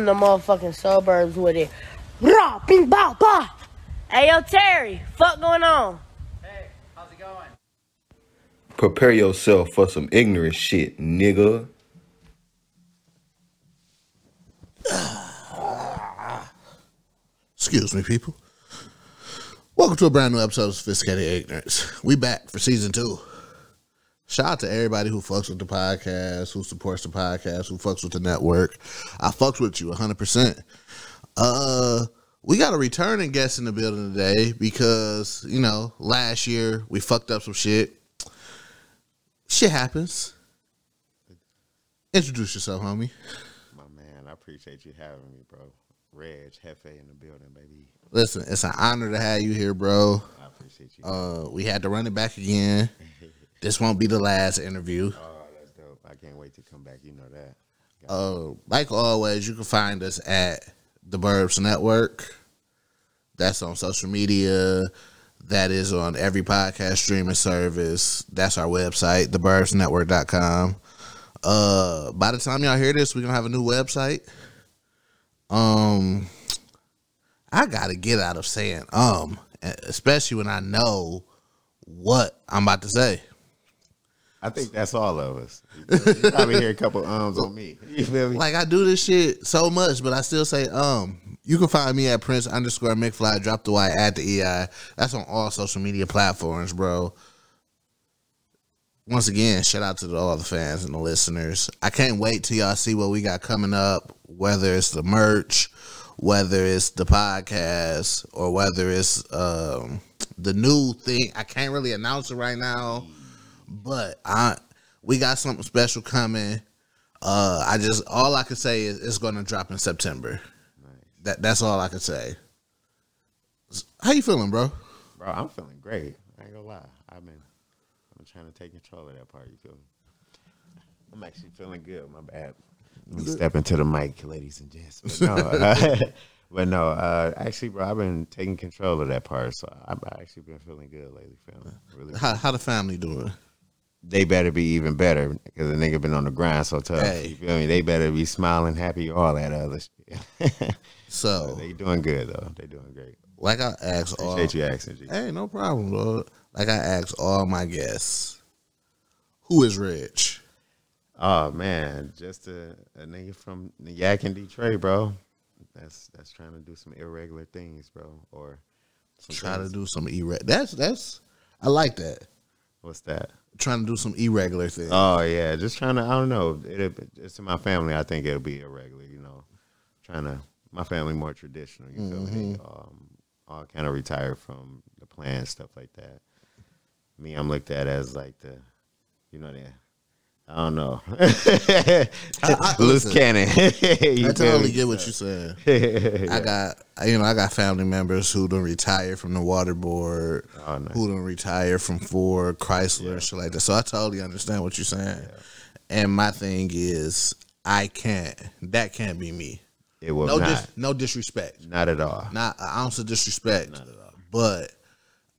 in the motherfucking suburbs with it. Rah, bing, bah, bah. Hey, yo, Terry, fuck going on? Hey, how's it going? Prepare yourself for some ignorant shit, nigga. Excuse me, people. Welcome to a brand new episode of Sophisticated Ignorance. We back for season two. Shout out to everybody who fucks with the podcast, who supports the podcast, who fucks with the network. I fucks with you 100%. Uh, we got a returning guest in the building today because, you know, last year we fucked up some shit. Shit happens. Introduce yourself, homie. My man, I appreciate you having me, bro. Reg, Heffe in the building, baby. Listen, it's an honor to have you here, bro. I appreciate you. Uh, we had to run it back again. This won't be the last interview. oh, that's dope. I can't wait to come back. You know that. Uh, like always, you can find us at the Burbs Network. That's on social media. That is on every podcast streaming service. That's our website, theburbsnetwork.com. Uh, by the time y'all hear this, we're gonna have a new website. Um, I gotta get out of saying um, especially when I know what I'm about to say. I think that's all of us. You, probably hear a couple ums on me. You feel me? Like I do this shit so much, but I still say um. You can find me at Prince underscore McFly. Drop the Y at the EI. That's on all social media platforms, bro. Once again, shout out to all the fans and the listeners. I can't wait till y'all see what we got coming up. Whether it's the merch, whether it's the podcast, or whether it's um, the new thing. I can't really announce it right now, but I we got something special coming. Uh, I just all I can say is it's going to drop in September. That that's all I can say. How you feeling, bro? Bro, I'm feeling great. I ain't gonna lie. I've been I'm trying to take control of that part, you feel me? I'm actually feeling good, my bad. Let me step into the mic, ladies and gents. But no, uh, but no uh, actually, bro, I've been taking control of that part, so I've actually been feeling good lately, family. Really, How how the family doing? They better be even better because the nigga been on the grind so tough. Hey. You feel me? They better be smiling, happy, all that other shit. So, they doing good though. They doing great. like I asked all, Appreciate you asking, G. hey, no problem, bro. Like I asked all my guests, who is Rich? Oh man, just a, a nigga from the Yak in Detroit, bro. That's that's trying to do some irregular things, bro. Or some Try to do some irregular. That's that's I like that. What's that? Trying to do some irregular things. Oh yeah, just trying to. I don't know. It, it's in my family. I think it'll be irregular. You know, trying to. My family more traditional. You feel me? They, um, all kind of retired from the plan stuff like that. Me, I'm looked at as like the, you know that. I don't know. I- Loose listen, cannon. You I totally get what you're saying. I got you know I got family members who don't retire from the water board, Oh, nice. who don't retire from Ford, Chrysler, and shit like that. So I totally understand what you're saying. And my thing is, I can't. That can't be me. It will No, not. dis, no disrespect. not at all. Not an ounce of disrespect. But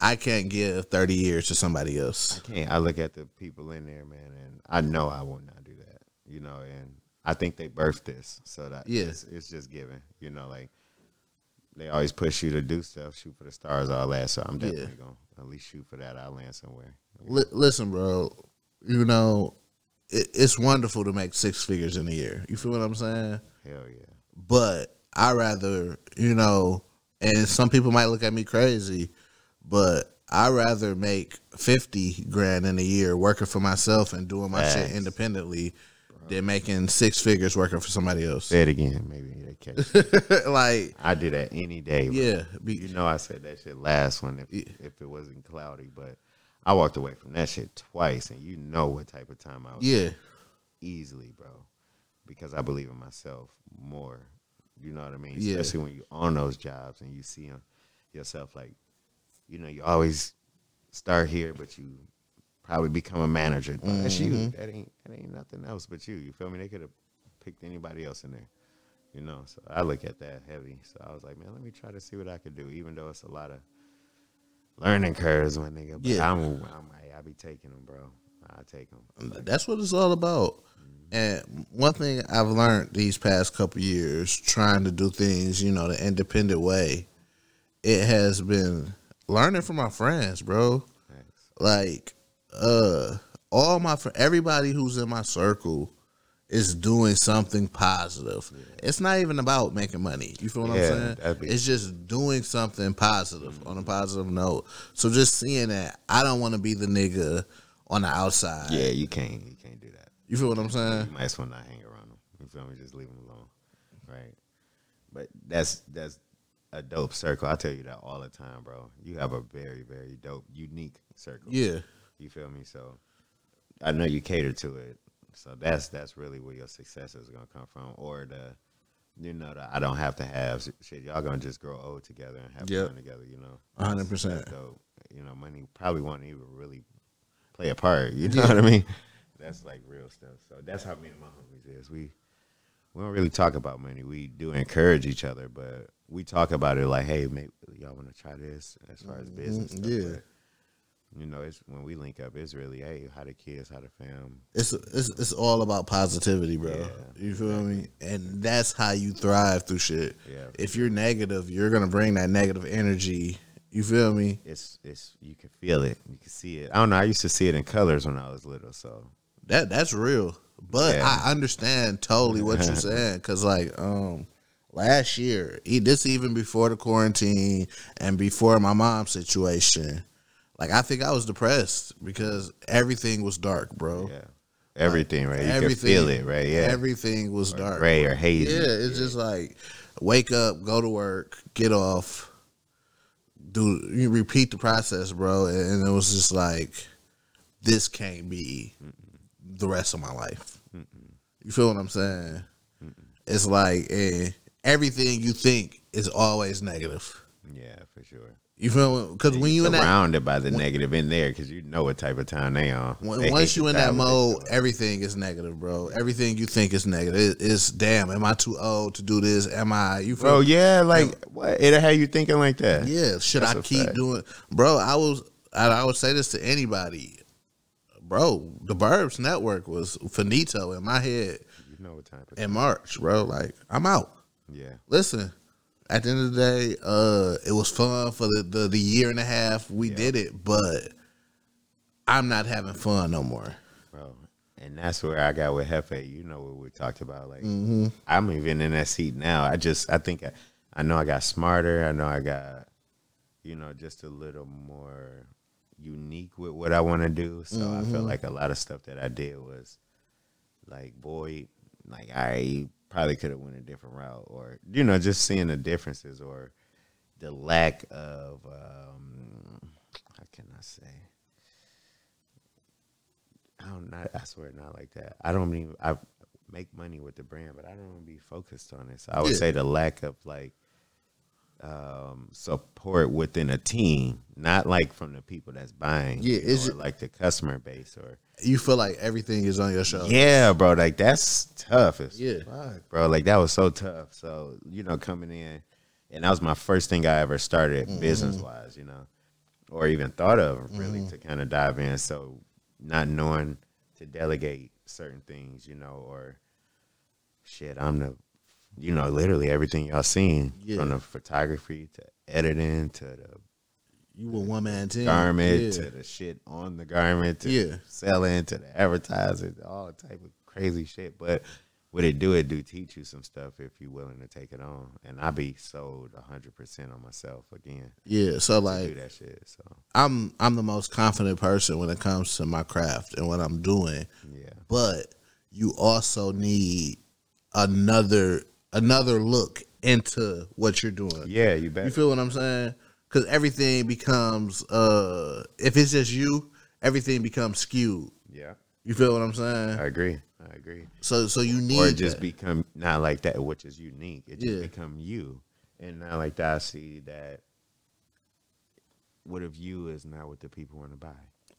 I can't give 30 years to somebody else. I can't. I look at the people in there, man, and I know I will not do that. You know, and I think they birthed this, so that Yeah. it's, it's just given. You know, like they always push you to do stuff, shoot for the stars, all that. So I'm Yeah. definitely gonna at least shoot for that. I'll land somewhere. Li- listen, bro. You know, it, it's wonderful to make six figures in a year. You feel what I'm saying? Hell yeah. but I rather, you know, and some people might look at me crazy, but I rather make fifty grand in a year working for myself and doing my shit independently than making six figures working for somebody else. Say it again, maybe they catch. like, I do that any day. Bro. yeah, You know, I said that shit last one if Yeah. if it wasn't cloudy, but I walked away from that shit twice, and you know what type of time I was. yeah, easily, bro, because I believe in myself more. You know what I mean? Yeah. Especially when you're on those jobs and you see 'em yourself like, you know, you always start here, but you probably become a manager. But That's you. Mhm. That ain't that ain't nothing else but you. You feel me? They could have picked anybody else in there. You know, so I look at that heavy. So I was like, man, let me try to see what I could do, even though it's a lot of learning curves, my nigga. But Yeah. I'm, I'm, I, I be taking them, bro. I take them. That's what it's all about. And one thing I've learned these past couple years, trying to do things, you know, the independent way, it has been learning from my friends, bro. Like, uh, all my fr- everybody who's in my circle is doing something positive. It's not even about making money. You feel what Yeah, I'm saying? be- It's just doing something positive on a positive note. So just seeing that, I don't want to be the nigga on the outside. Yeah, you can't. You can't do that. You feel what I'm saying? You might as well not hang around them. You feel me? Just leave them alone, right? But that's that's a dope circle. I tell you that all the time, bro. You have a very very dope, unique circle. Yeah. You feel me? So I know you cater to it. So that's that's really where your success is gonna come from, or the you know the I don't have to have shit. Y'all gonna just grow old together and have Yep. fun together. You know, hundred percent. So. You know, money probably won't even really play a part. You know what I mean? That's like real stuff. So that's how me and my homies is. We we don't really talk about money. We do encourage each other, but we talk about it like, hey, maybe y'all want to try this as far as mm-hmm. business. Stuff. yeah. But, you know, it's when we link up, it's really, hey, how the kids, how the fam. It's it's it's all about positivity, bro. Yeah, you feel me? And that's how you thrive through shit. Yeah. If you're negative, you're gonna bring that negative energy. You feel me? It's it's you can feel it, you can see it. I don't know. I used to see it in colors when I was little, so That that's real. But Yeah. I understand totally what you're saying because like um last year, this even before the quarantine and before my mom's situation, like I think I was depressed because everything was dark, bro. yeah, everything, right? You everything can feel it, right? Yeah, Everything was dark. gray or hazy. Yeah, it's just like wake up, go to work, get off, do you repeat the process, bro, and it was just like this can't be the rest of my life. You feel what I'm saying? It's like eh, everything you think is always negative. yeah, for sure. You feel because when you in that surrounded by the negative in there, because you know what type of time they on. when, They once you in that town what they mode, everything is negative, bro. Everything you think is negative. It, it's damn. Am I too old to do this? Am I? You feel? bro, yeah, like what? It'll have you thinking like that. Yeah, should That's I keep fact. doing, bro? I was, I, I would say this to anybody, bro. The Burbs Network was finito in my head you know what of in March, bro. Like I'm out. yeah. Listen, at the end of the day, uh, it was fun for the the, the year and a half we did it, but I'm not having fun no more. bro. And that's where I got with Heffe. You know what we talked about. Like Mm-hmm. I'm even in that seat now. I just I think I, I know I got smarter. I know I got you know just a little more unique with what I want to do. So I Mm-hmm. feel like a lot of stuff that I did was like boy, like I probably could have went a different route, or you know just seeing the differences or the lack of um, how can I say. I don't not I swear not like that. I don't even I make money with the brand, but I don't want to be focused on it. So I would Yeah. say the lack of like um support within a team, not like from the people that's buying. Yeah, you know, is or it- like the customer base or You feel like everything is on your show. Yeah, bro, like that's tough Yeah. fuck, bro. Like that was so tough. So, you know, coming in and that was my first thing I ever started Mm-hmm. business wise, you know. Or even thought of really Mm-hmm. to kind of dive in. So not knowing to delegate certain things, you know, or shit, I'm the you know, literally everything y'all seen Yeah. from the photography to editing to the You were one man team. garment Yeah. to the shit on the garment to Yeah. selling to the advertising, all type of crazy shit. But what it do, it do teach you some stuff if you're willing to take it on. And I be sold hundred percent on myself again. Yeah. So like that shit. So I'm I'm the most confident person when it comes to my craft and what I'm doing. yeah. But you also need another another look into what you're doing. Yeah, you bet. You feel what I'm saying? Because everything becomes uh if it's just you, everything becomes skewed. yeah. You feel what I'm saying? I agree. I agree. So so you need or just that. become not like that, which is unique. It just Yeah. become you. And not like that I see that what if you is not what the people want to buy.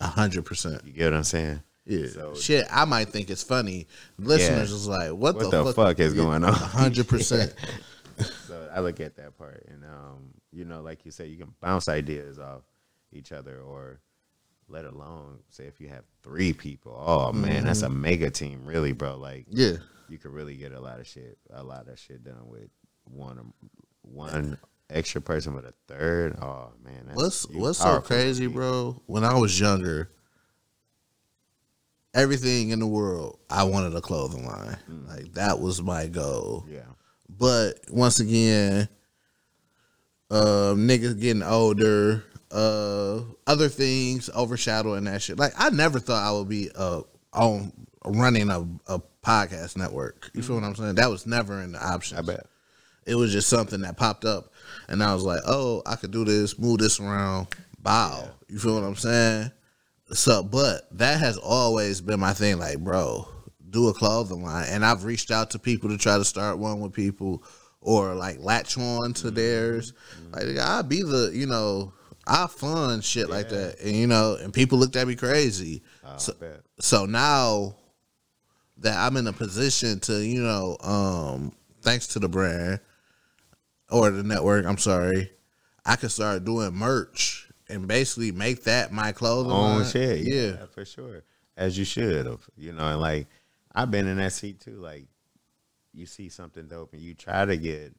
a hundred percent. You get what I'm saying? Yeah. So- Shit, I might think it's funny. Listeners is like, what, What the, the fuck is going on? Hundred percent. So I look at that part, and um, you know, like you said, you can bounce ideas off each other, or Let alone say if you have three people. Oh man, that's a Mm-hmm. mega team, really, bro. Like Yeah. you could really get a lot of shit, a lot of shit done with one one extra person with a third. Oh man, that's What's what's so crazy, bro? When I was younger, everything in the world, I wanted a clothing line. Like that was my goal. Yeah, But once again, uh, niggas getting older, uh, other things overshadowing that shit. Like I never thought I would be uh on running a, a podcast network. You feel what I'm saying? That was never in the options. I bet. It was just something that popped up, and I was like, "Oh, I could do this, move this around, bow." You feel what I'm saying? So, but that has always been my thing. Like, bro, do a clothing line, and I've reached out to people to try to start one with people, or like latch on to theirs. Like, I'll be the, you know, I fund shit like that, and you know, and people looked at me crazy. I So- So now that I'm in a position to, you know, um, thanks to the brand or the network, I'm sorry, I can start doing merch and basically make that my clothing Own line. shit, yeah, yeah. for sure. As you should have, you know, and like I've been in that seat too. Like you see something dope and you try to get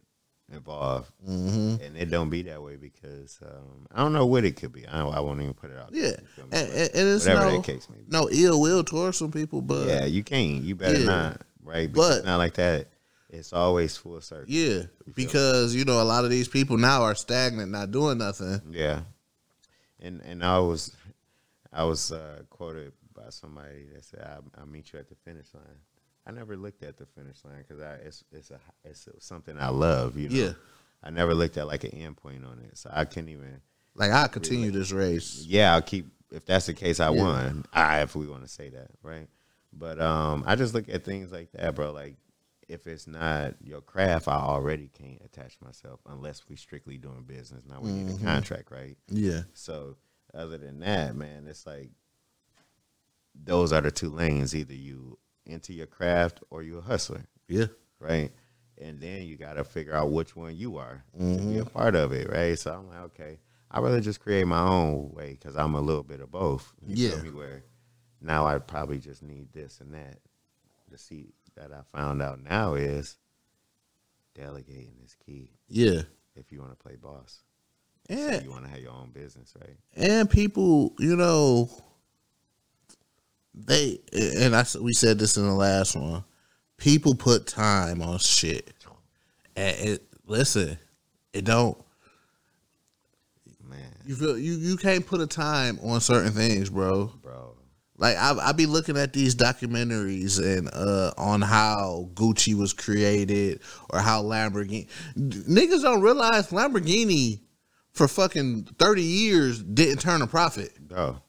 involved, hmm and it don't be that way because um, I don't know what it could be. I, don't, I won't even put it out. Yeah, you feel me? and, But and, and it's whatever no, that case may be. no ill will towards some people, but yeah, you can't. You better Yeah. not, right? Because But- not like that. It's always full circle. yeah, because you know a lot of these people now are stagnant, not doing nothing. Yeah, and and I was I was uh, quoted by somebody that said, "I'll, I'll meet you at the finish line." I never looked at the finish line because I it's it's a it's something I love. You know, Yeah. I never looked at like an end point on it, so I couldn't even. Like I continue this race. Yeah, I'll keep. If that's the case, I Yeah. won. I if we want to say that, right? But um, I just look at things like that, bro. Like if it's not your craft, I already can't attach myself unless we strictly doing business. Now we need a Mm-hmm. contract, right? Yeah, So other than that, man, it's like those are the two lanes. Either you into your craft or you a hustler, yeah, right? And then you got to figure out which one you are to be Mm-hmm. a part of it, right? So I'm like, okay, I'd rather just create my own way because I'm a little bit of both. You Yeah. Where now I probably just need this and that. to seat that I found out now is delegating is key yeah. if you want to play boss. And So you want to have your own business, right? and people, you know, they and I we said this in the last one. People put time on shit, and it listen, it don't. Man, You feel you you can't put a time on certain things, bro. bro. Like I I be looking at these documentaries and uh on how Gucci was created or how Lamborghini niggas don't realize Lamborghini for fucking thirty years didn't turn a profit. Bro.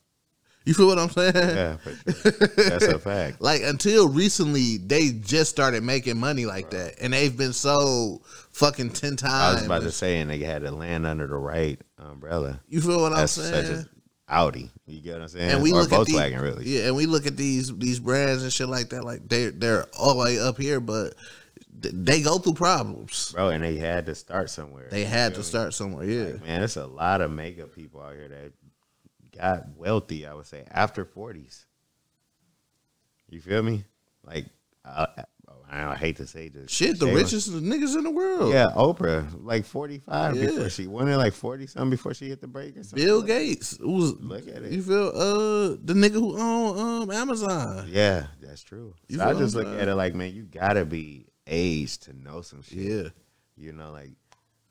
You feel what I'm saying? Yeah, for sure. That's a fact. Like until recently, they just started making money like that, and they've been sold fucking ten times. I was about to say, and they had to land under the right umbrella. you feel what I'm saying? such as Audi. You get what I'm saying? and we or look at these, Volkswagen, really. yeah, and we look at these these brands and shit like that. Like they they're all the way up here, but they go through problems. Bro, and they had to start somewhere. They had to start somewhere. Yeah, Like, man, there's a lot of mega people out here that got wealthy, I would say, after 40s. You feel me? Like, I, I, hate to say this. shit, the was- richest niggas in the world. Yeah, Oprah, like 45 Yeah. before she went in like 40 something before she hit the break or something. Bill like- Gates was. Look at it. You feel uh the nigga who own um Amazon. Yeah, that's true. So I just look at it like, man, you gotta be aged to know some shit. Yeah. You know, like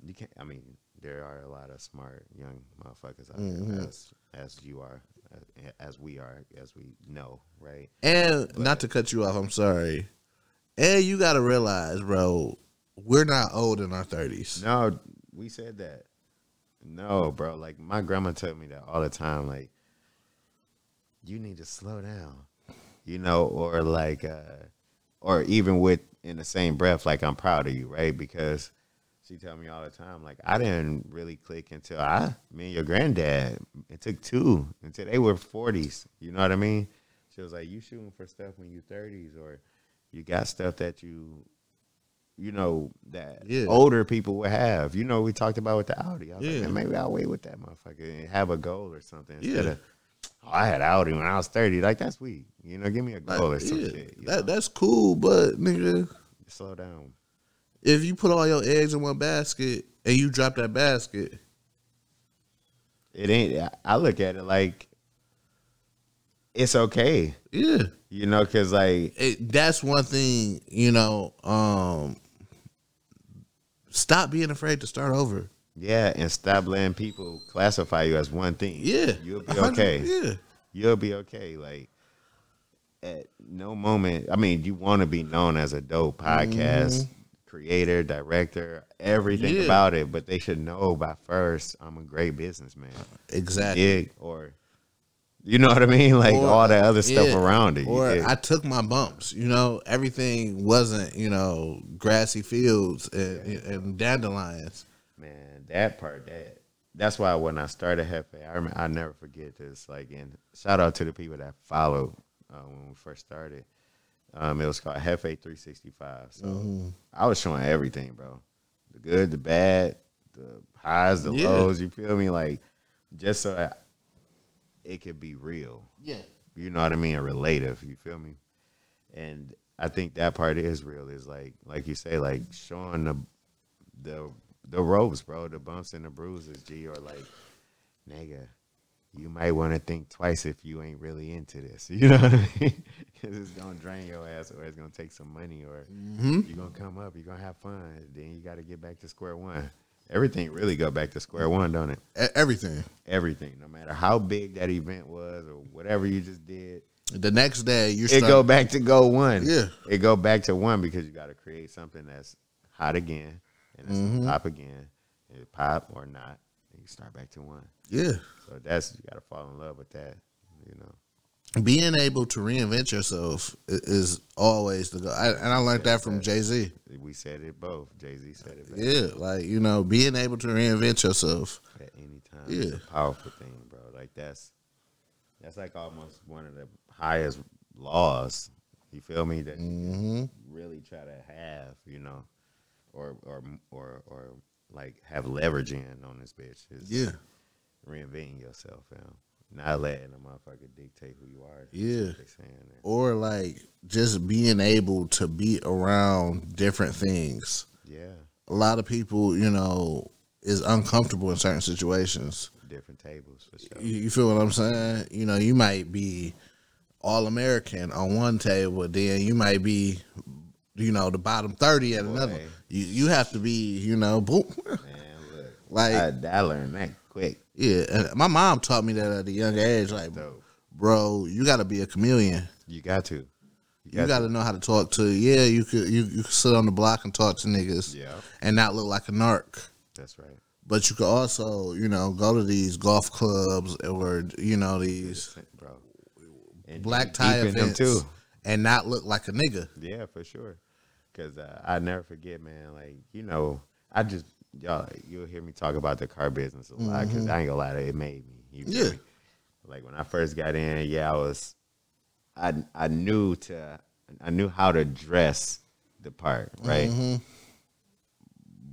you can't. I mean, there are a lot of smart young motherfuckers out Mm-hmm. there, as as you are, as, as we are, as we know, right? And not to cut you off, I'm sorry. And you got to realize, bro, we're not old in our 30s. No, we said that. No, bro. Like my grandma told me that all the time. Like, you need to slow down, you know, or like, uh, or even with in the same breath, like I'm proud of you, right? Because she tell me all the time, like I didn't really click until I, me and your granddad. It took two until they were forties. You know what I mean? She was like, you shooting for stuff when you thirties, or you got stuff that you you know that Yeah. older people would have. You know, we talked about with the Audi. I was Yeah. like, maybe I'll wait with that motherfucker and have a goal or something. Instead Yeah. of oh, I had Audi when I was thirty. Like that's sweet. You know, give me a Like, goal or some yeah, shit. that know? that's cool, but nigga, slow down. if you put all your eggs in one basket and you drop that basket, It ain't. I look at it like it's okay. yeah, You know, because like it, that's one thing. You know, um, stop being afraid to start over. yeah, and stop letting people classify you as one thing. Yeah, you'll be okay. Yeah, You'll be okay. Like at no moment. I mean, you want to be known as a dope podcast creator, director, everything Mm-hmm. Yeah. about it, but they should know by first I'm a great businessman. exactly. Yeah, or you know what I mean? Like Or- all that other stuff yeah. around it. Or Yeah. I took my bumps. You know, everything wasn't you know grassy fields and, and dandelions. Man, that part that that's why when I started Heffe, I remember I never forget this. Like, and shout out to the people that followed uh, when we first started. Um, it was called Heffe 365. So I was showing everything, bro. The good, the bad, the highs, the Yeah. lows. You feel me? Like, just so I, it could be real. Yeah, You know what I mean? A relative. You feel me? And I think that part is real. Is like, like you say, like showing the the the ropes, bro, the bumps and the bruises. G, or like, nigga, you might want to think twice if you ain't really into this. You know what I mean? Because it's gonna drain your ass, or it's gonna take some money, or mm-hmm. you're gonna come up, you're gonna have fun. Then you got to get back to square one. Everything really go back to square one, don't it? Everything. Everything, no matter how big that event was or whatever you just did, The next day you it go back to go one. Yeah. it go back to one because you got to create something that's hot again and it's Mm-hmm. pop again. It pop or not, and you start back to one. yeah, So that's you got to fall in love with that. You know, being able to reinvent yourself is always the goal. I, and I learned that from Jay Z. we said it both. Jay Z said it. Back Yeah, like you know, being able to reinvent yourself. at any time. Yeah. Powerful thing, bro. Like that's that's like almost one of the highest laws. You feel me? That Mm-hmm. really try to have, you know, or or or or like have leverage in on this bitch. Is Yeah, reinventing yourself, fam. Not letting a motherfucker dictate who you are. Yeah. saying or like just being able to be around different things. Yeah, A lot of people, you know, is uncomfortable in certain situations. different tables for sure. You, you feel what I'm saying? You know, you might be all American on one table, then you might be, you know, the bottom thirty at another. Boy. You you have to be, you know, boom. Man, look, Like I, I learned that quick. Yeah, and my mom taught me that at a young age. Like, Dope. bro, you got to be a chameleon. You got to. You got to know how to talk to. Yeah, you could you, you could sit on the block and talk to niggas Yeah, and not look like a narc. that's right. But you could also, you know, go to these golf clubs or you know these bro. And black tie events too. and not look like a nigga. Yeah, for sure. Cause uh, I never forget, man. Like you know, I just y'all you'll hear me talk about the car business a lot because I ain't gonna lie, to it made me. You Mm-hmm. Yeah. me? Like when I first got in, yeah, I was, I I knew to, I knew how to dress the part, right? Mm-hmm.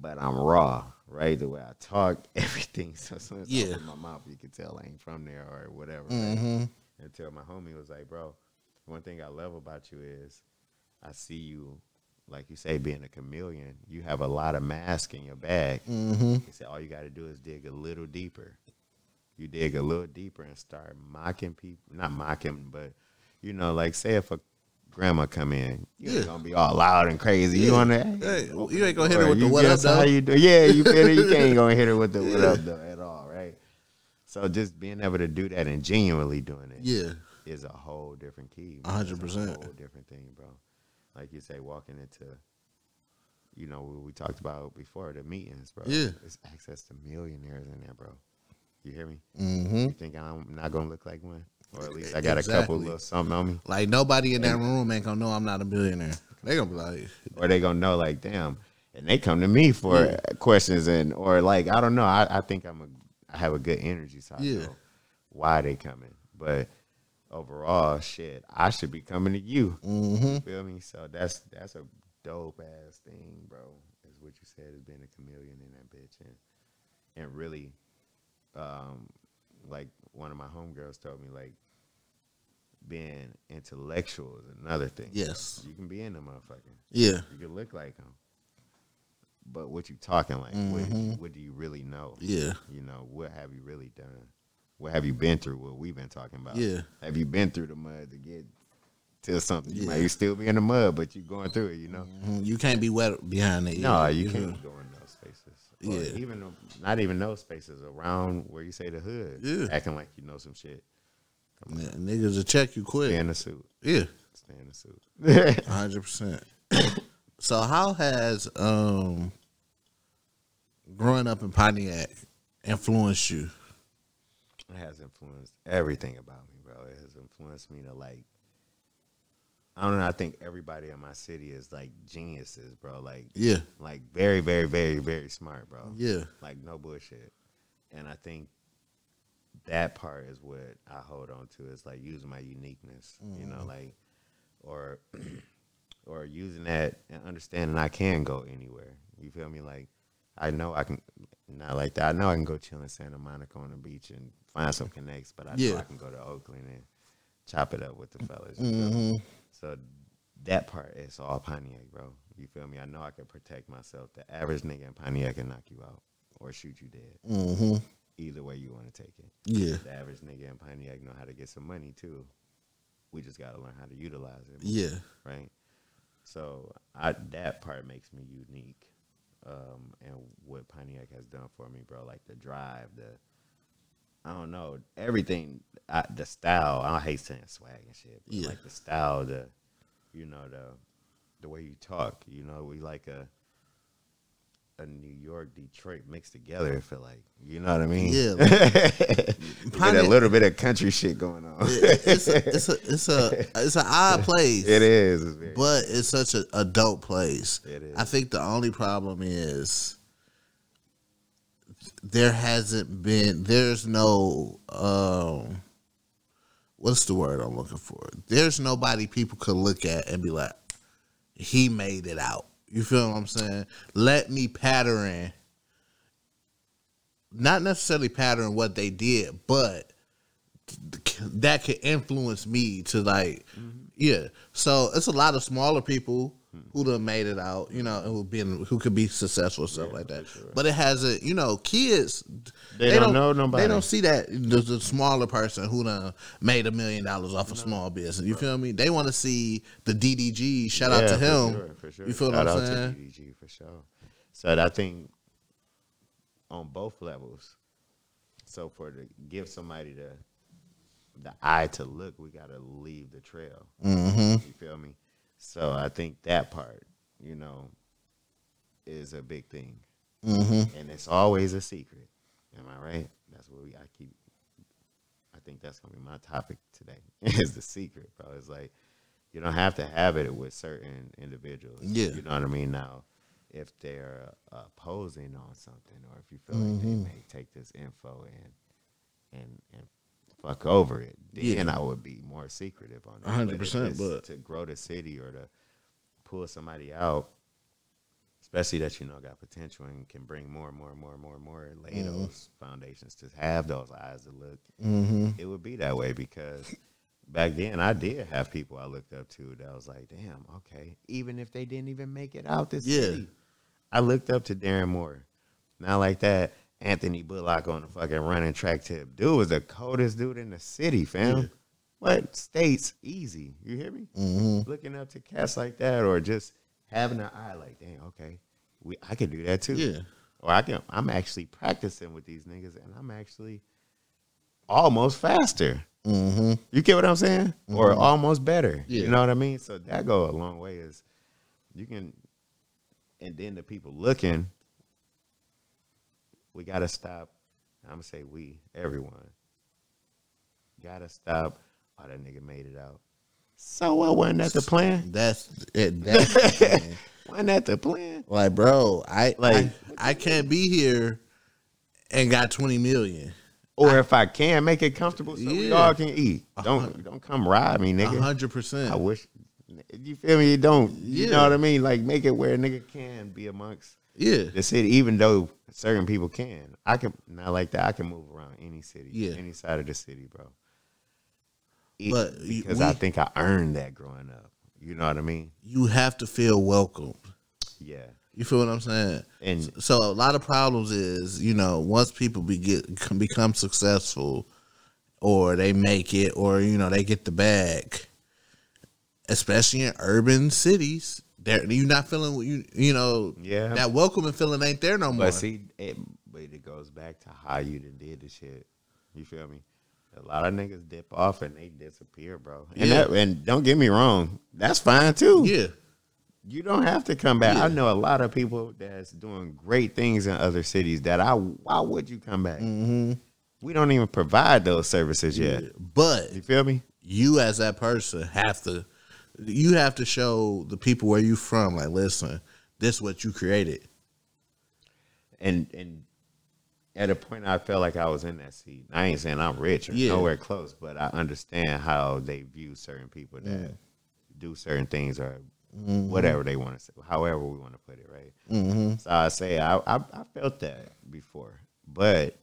But I'm raw, right? The way I talk, everything. So as soon as I Yeah. open my mouth, you can tell I ain't from there or whatever. Mm-hmm. until my homie was like, bro, one thing I love about you is I see you, like you say, being a chameleon. You have a lot of mask in your bag. Mm-hmm. He said, all you got to do is dig a little deeper. You dig a little deeper and start mocking people. Not mocking, but, you know, like say if a grandma come in, you Yeah. going to be all loud and crazy. You want to, Hey, you ain't gonna hit her with the you what up how though. you do. Yeah, you feel it. You can't gonna hit her with the what up though at all, right? So just being able to do that and genuinely doing it Yeah, is a whole different key. One hundred percent, whole different thing, bro. Like you say, walking into, you know, what we talked about before the meetings, bro. Yeah. it's access to millionaires in there, bro. You hear me? mm-hmm. You think I'm not gonna look like one, or at least I got a couple Exactly. little something on me, like nobody in that room ain't gonna know I'm not a billionaire. They gonna be like, or they gonna know like, damn, and they come to me for Yeah. questions and or like I don't know. I, I think I'm a I have a good energy, so I Yeah. know why they coming, but. Overall, shit, I should be coming to you. mm-hmm. You feel me? So that's that's a dope ass thing, bro. Is what you said is being a chameleon in that bitch and and really um like one of my homegirls told me, like being intellectual is another thing. Yes. you can be in the motherfucker. Yeah. You can look like him, but what you talking like? What, what do you really know? Yeah. You know, what have you really done? What have you been through? What we've been talking about? Yeah. Have you been through the mud to get to something? You Yeah. might still be in the mud, but you're going through it. You know. Mhm. You can't be wet behind the ear. No, you feel can't me? go in those spaces. Yeah. Even not even those spaces around where you say the hood. Yeah. Acting like you know some shit. Yeah, niggas will check you Stay quick. in the suit. Yeah. Stay in the suit. hundred percent. So how has um growing up in Pontiac influenced you? It has influenced everything about me, bro. It has influenced me to like. I don't know. I think everybody in my city is like geniuses, bro. Like, Yeah, like very, very, very, very smart, bro. yeah, Like no bullshit. And I think that part is what I hold on to is like using my uniqueness, you know, mm-hmm. like or or using that and understanding I can go anywhere. You feel me? Like I know I can not like that. I know I can go chill in Santa Monica on the beach and find some connects, but I know I can go to Oakland and chop it up with the fellas. me? So that part is all Pontiac, bro. You feel me? I know I can protect myself. The average nigga in Pontiac can knock you out or shoot you dead. mm-hmm. Either way you want to take it. yeah, The average nigga in Pontiac know how to get some money too. We just gotta learn how to utilize it. yeah, Right. So I that part makes me unique. Um, and what Pontiac has done for me, bro, like the drive, the I don't know, everything, I, the style. I hate saying swag and shit, but Yeah. like the style, the, you know, the, the way you talk. You know, we like a, a New York, Detroit mixed together. I feel like, you know what I mean? Yeah, a little bit of country shit going on. It's a, it's a, it's a, it's an odd place. it is, it's but it's such a, a dope place. It is. I think the only problem is there hasn't been there's no um what's the word I'm looking for? There's nobody people could look at and be like, he made it out. You feel what I'm saying? Let me pattern not necessarily pattern what they did, but that could influence me to like, mm-hmm. yeah. So it's a lot of smaller people who done made it out, you know, who been who could be successful and stuff like that. But it hasn't, you know, kids. They don't know nobody. They don't see that the, the smaller person who done made a million dollars off a small business. You feel me? They want to see the DDG. Shout out Yeah, to for him. sure, for sure. You feel Shout what I'm out saying? To DDG for sure. So I think on both levels. So for to give somebody the the eye to look, we gotta leave the trail. Mm-hmm. You feel me? So I think that part, you know, is a big thing, Mm-hmm. and it's always a secret. Am I right? That's what we. I keep. I think that's gonna be my topic today. Is the secret, bro? It's like you don't have to have it with certain individuals. Yeah. you know what I mean. Now, if they're uh, posing on something, or if you feel like they may take this info and and and fuck over it, then I would be more secretive on it. One hundred percent. but- to grow the city or to pull somebody out, especially that you know got potential and can bring more and more and more and more and more, lay Mm-hmm. those foundations to have those eyes to look. Mm-hmm. It would be that way because back then I did have people I looked up to that was like, damn, okay, even if they didn't even make it out this Yeah. city, I looked up to Darren Moore. Not like that. Anthony Bullock on the fucking running track tip. Dude was the coldest dude in the city, fam. What states easy? You hear me? Mm-hmm. Looking up to cats like that, or just having an eye like, damn, okay, we I can do that too. Yeah. Or I can. I'm actually practicing with these niggas, and I'm actually almost faster. Mm-hmm. You get what I'm saying? Or almost better. Yeah. You know what I mean? So that go a long way. Is you can, and then the people looking, we gotta stop. I'm gonna say we, everyone, gotta stop. Oh, that nigga made it out. So what? Wasn't that the plan? That's it. That's Wasn't that the plan? like, bro, I Like- I, I can't be here and got twenty million. Or if I can make it comfortable so we Yeah. all can eat. Don't don't come rob me, A nigga. 100%. I wish You feel me? You don't. You know what I mean? Like make it where a nigga can be amongst Yeah. the city, even though certain people can. I can not like that. I can move around any city, Yeah. any side of the city, bro. E- But because I think I earned that growing up. You know what I mean? You have to feel welcomed. Yeah. You feel what I'm saying? And So a lot of problems is, you know, once people be get, can become successful or they make it or, you know, they get the bag, especially in urban cities, they're, you're not feeling, you, you know, Yeah. that welcoming feeling ain't there no more. But see, it, but it goes back to how you did the shit. You feel me? A lot of niggas dip off and they disappear, bro. And Yeah. that, and don't get me wrong, that's fine too. yeah. You don't have to come back. Yeah. I know a lot of people that's doing great things in other cities. That I, why would you come back? Mm-hmm. We don't even provide those services yet. But You feel me? you as that person have to, you have to show the people where you from, like, listen, this is what you created. and and at a point I felt like I was in that seat. I ain't saying I'm rich or Yeah. nowhere close, but I understand how they view certain people that do certain things or whatever they want to say, however we want to put it, right? Mm-hmm. So I say I, I I felt that before, but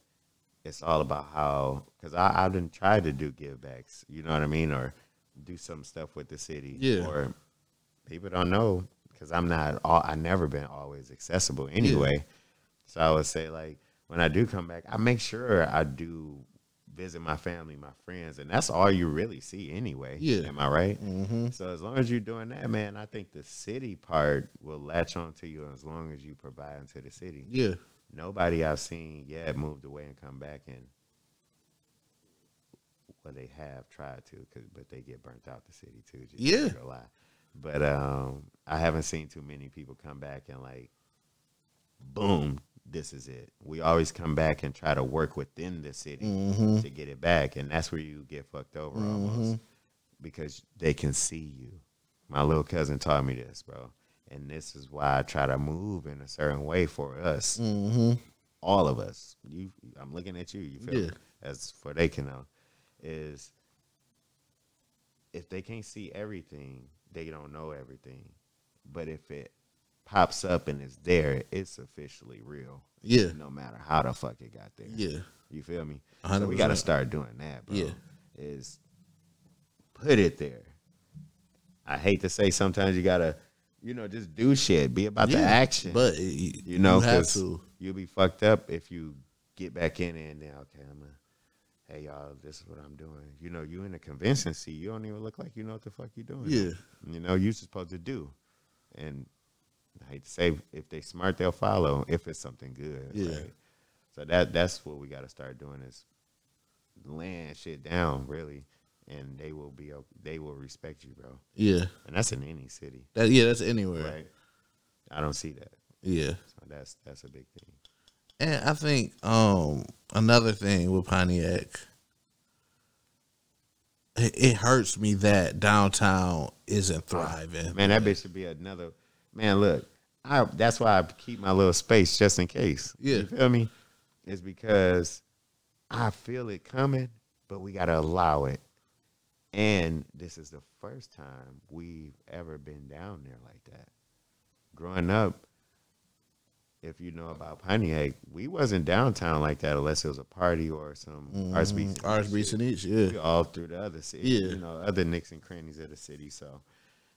it's all about how because I I didn't try to do give backs, you know what I mean, or do some stuff with the city, Yeah. Or people don't know because I'm not all I never been always accessible anyway. So I would say like when I do come back, I make sure I do visit my family, my friends, and that's all you really see anyway. Yeah. am I right? Mm-hmm. So as long as you're doing that, man, I think the city part will latch on to you as long as you provide into the city. Yeah. Nobody I've seen yet moved away and come back and they have tried to, but they get burnt out the city too. Just Yeah. not gonna lie. But um, I haven't seen too many people come back and like, boom, this is it. We always come back and try to work within the city Mm-hmm. to get it back, and that's where you get fucked over almost Mhm. because they can see you. My little cousin taught me this, bro, and this is why I try to move in a certain way for us, Mm-hmm. all of us. You, I'm looking at you. You feel Yeah. me? as for they can know is if they can't see everything, they don't know everything. But if it pops up and it's there, it's officially real. Yeah. No matter how the fuck it got there. Yeah. You feel me? A So we got to start doing that, bro. Yeah. Is put it there. I hate to say sometimes you got to, you know, just do shit. Be about the action. But it- you, know, you have to. you'll be fucked up if you get back in and then, okay, I'm to, hey, y'all, this is what I'm doing. You know, you in a convention seat. You don't even look like you know what the fuck you doing. Yeah. You know, you're supposed to do. And I hate to say, if they smart, they'll follow if it's something good. Yeah. right? So that that's what we got to start doing is laying shit down, really, and they will be they will respect you, bro. Yeah. And that's in any city, That, yeah, that's anywhere. right? I don't see that, Yeah. so that's that's a big thing. And I think um another thing with Pontiac, it, it hurts me that downtown isn't thriving. Man, that bitch should be another. Man, look, I that's why I keep my little space just in case. Yeah. you feel me? It's because I feel it coming, but we gotta allow it. And this is the first time we've ever been down there like that. Growing up, if you know about Pontiac, we wasn't downtown like that unless it was a party or some RSB. RSB shit Each, we yeah. all through the other city, Yeah. you know, other nicks and crannies of the city. So,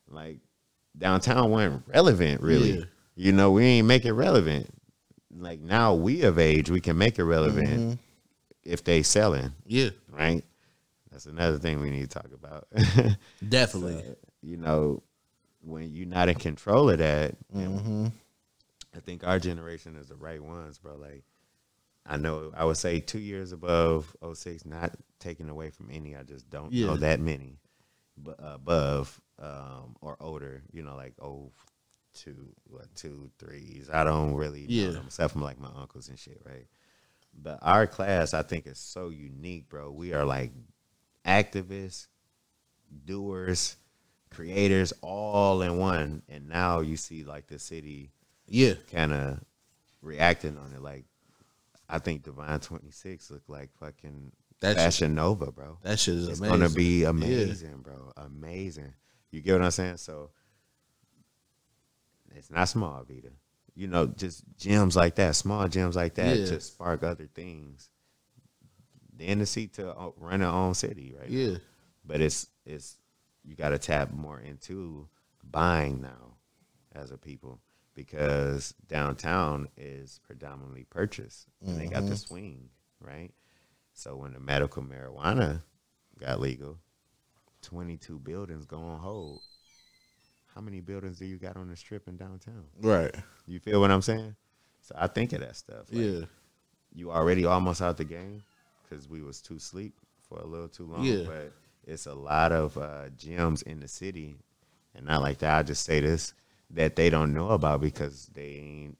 like, downtown wasn't relevant, really. Yeah. You know, we ain't make it relevant. Like now, we of age, we can make it relevant Mm-hmm. if they selling, Yeah, right? That's another thing we need to talk about. definitely. you know, when you're not in control of that, and hmm I think our generation is the right ones, bro. Like, I know I would say two years above 06, not taken away from any. I just don't Yeah. know that many, but above um, or older. You know, like oh, two, what two, threes. I don't really Yeah. know them, except from like my uncles and shit, right? But our class, I think, is so unique, bro. We are like activists, doers, creators, all in one. And now you see like the city Yeah, kind of reacting on it. Like, I think Divine 26 look like fucking That shit- Fashion Nova, bro. that shit is It's amazing. gonna be amazing, bro. Amazing. You get what I'm saying? So it's not small, Vita. You know, just gems like that, small gems like that, Yeah. to spark other things. Then The NC to uh, run their own city, right? Yeah. but it's it's you got to tap more into buying now as a people because downtown is predominantly purchase and they got the swing right so when the medical marijuana got legal 22 buildings go on hold how many buildings do you got on the strip in downtown Right. you feel what i'm saying so i think of that stuff like, Yeah. you already almost out the game because we was too sleep for a little too long. Yeah. But it's a lot of uh, gyms in the city, and not like that. I just say this that they don't know about because they ain't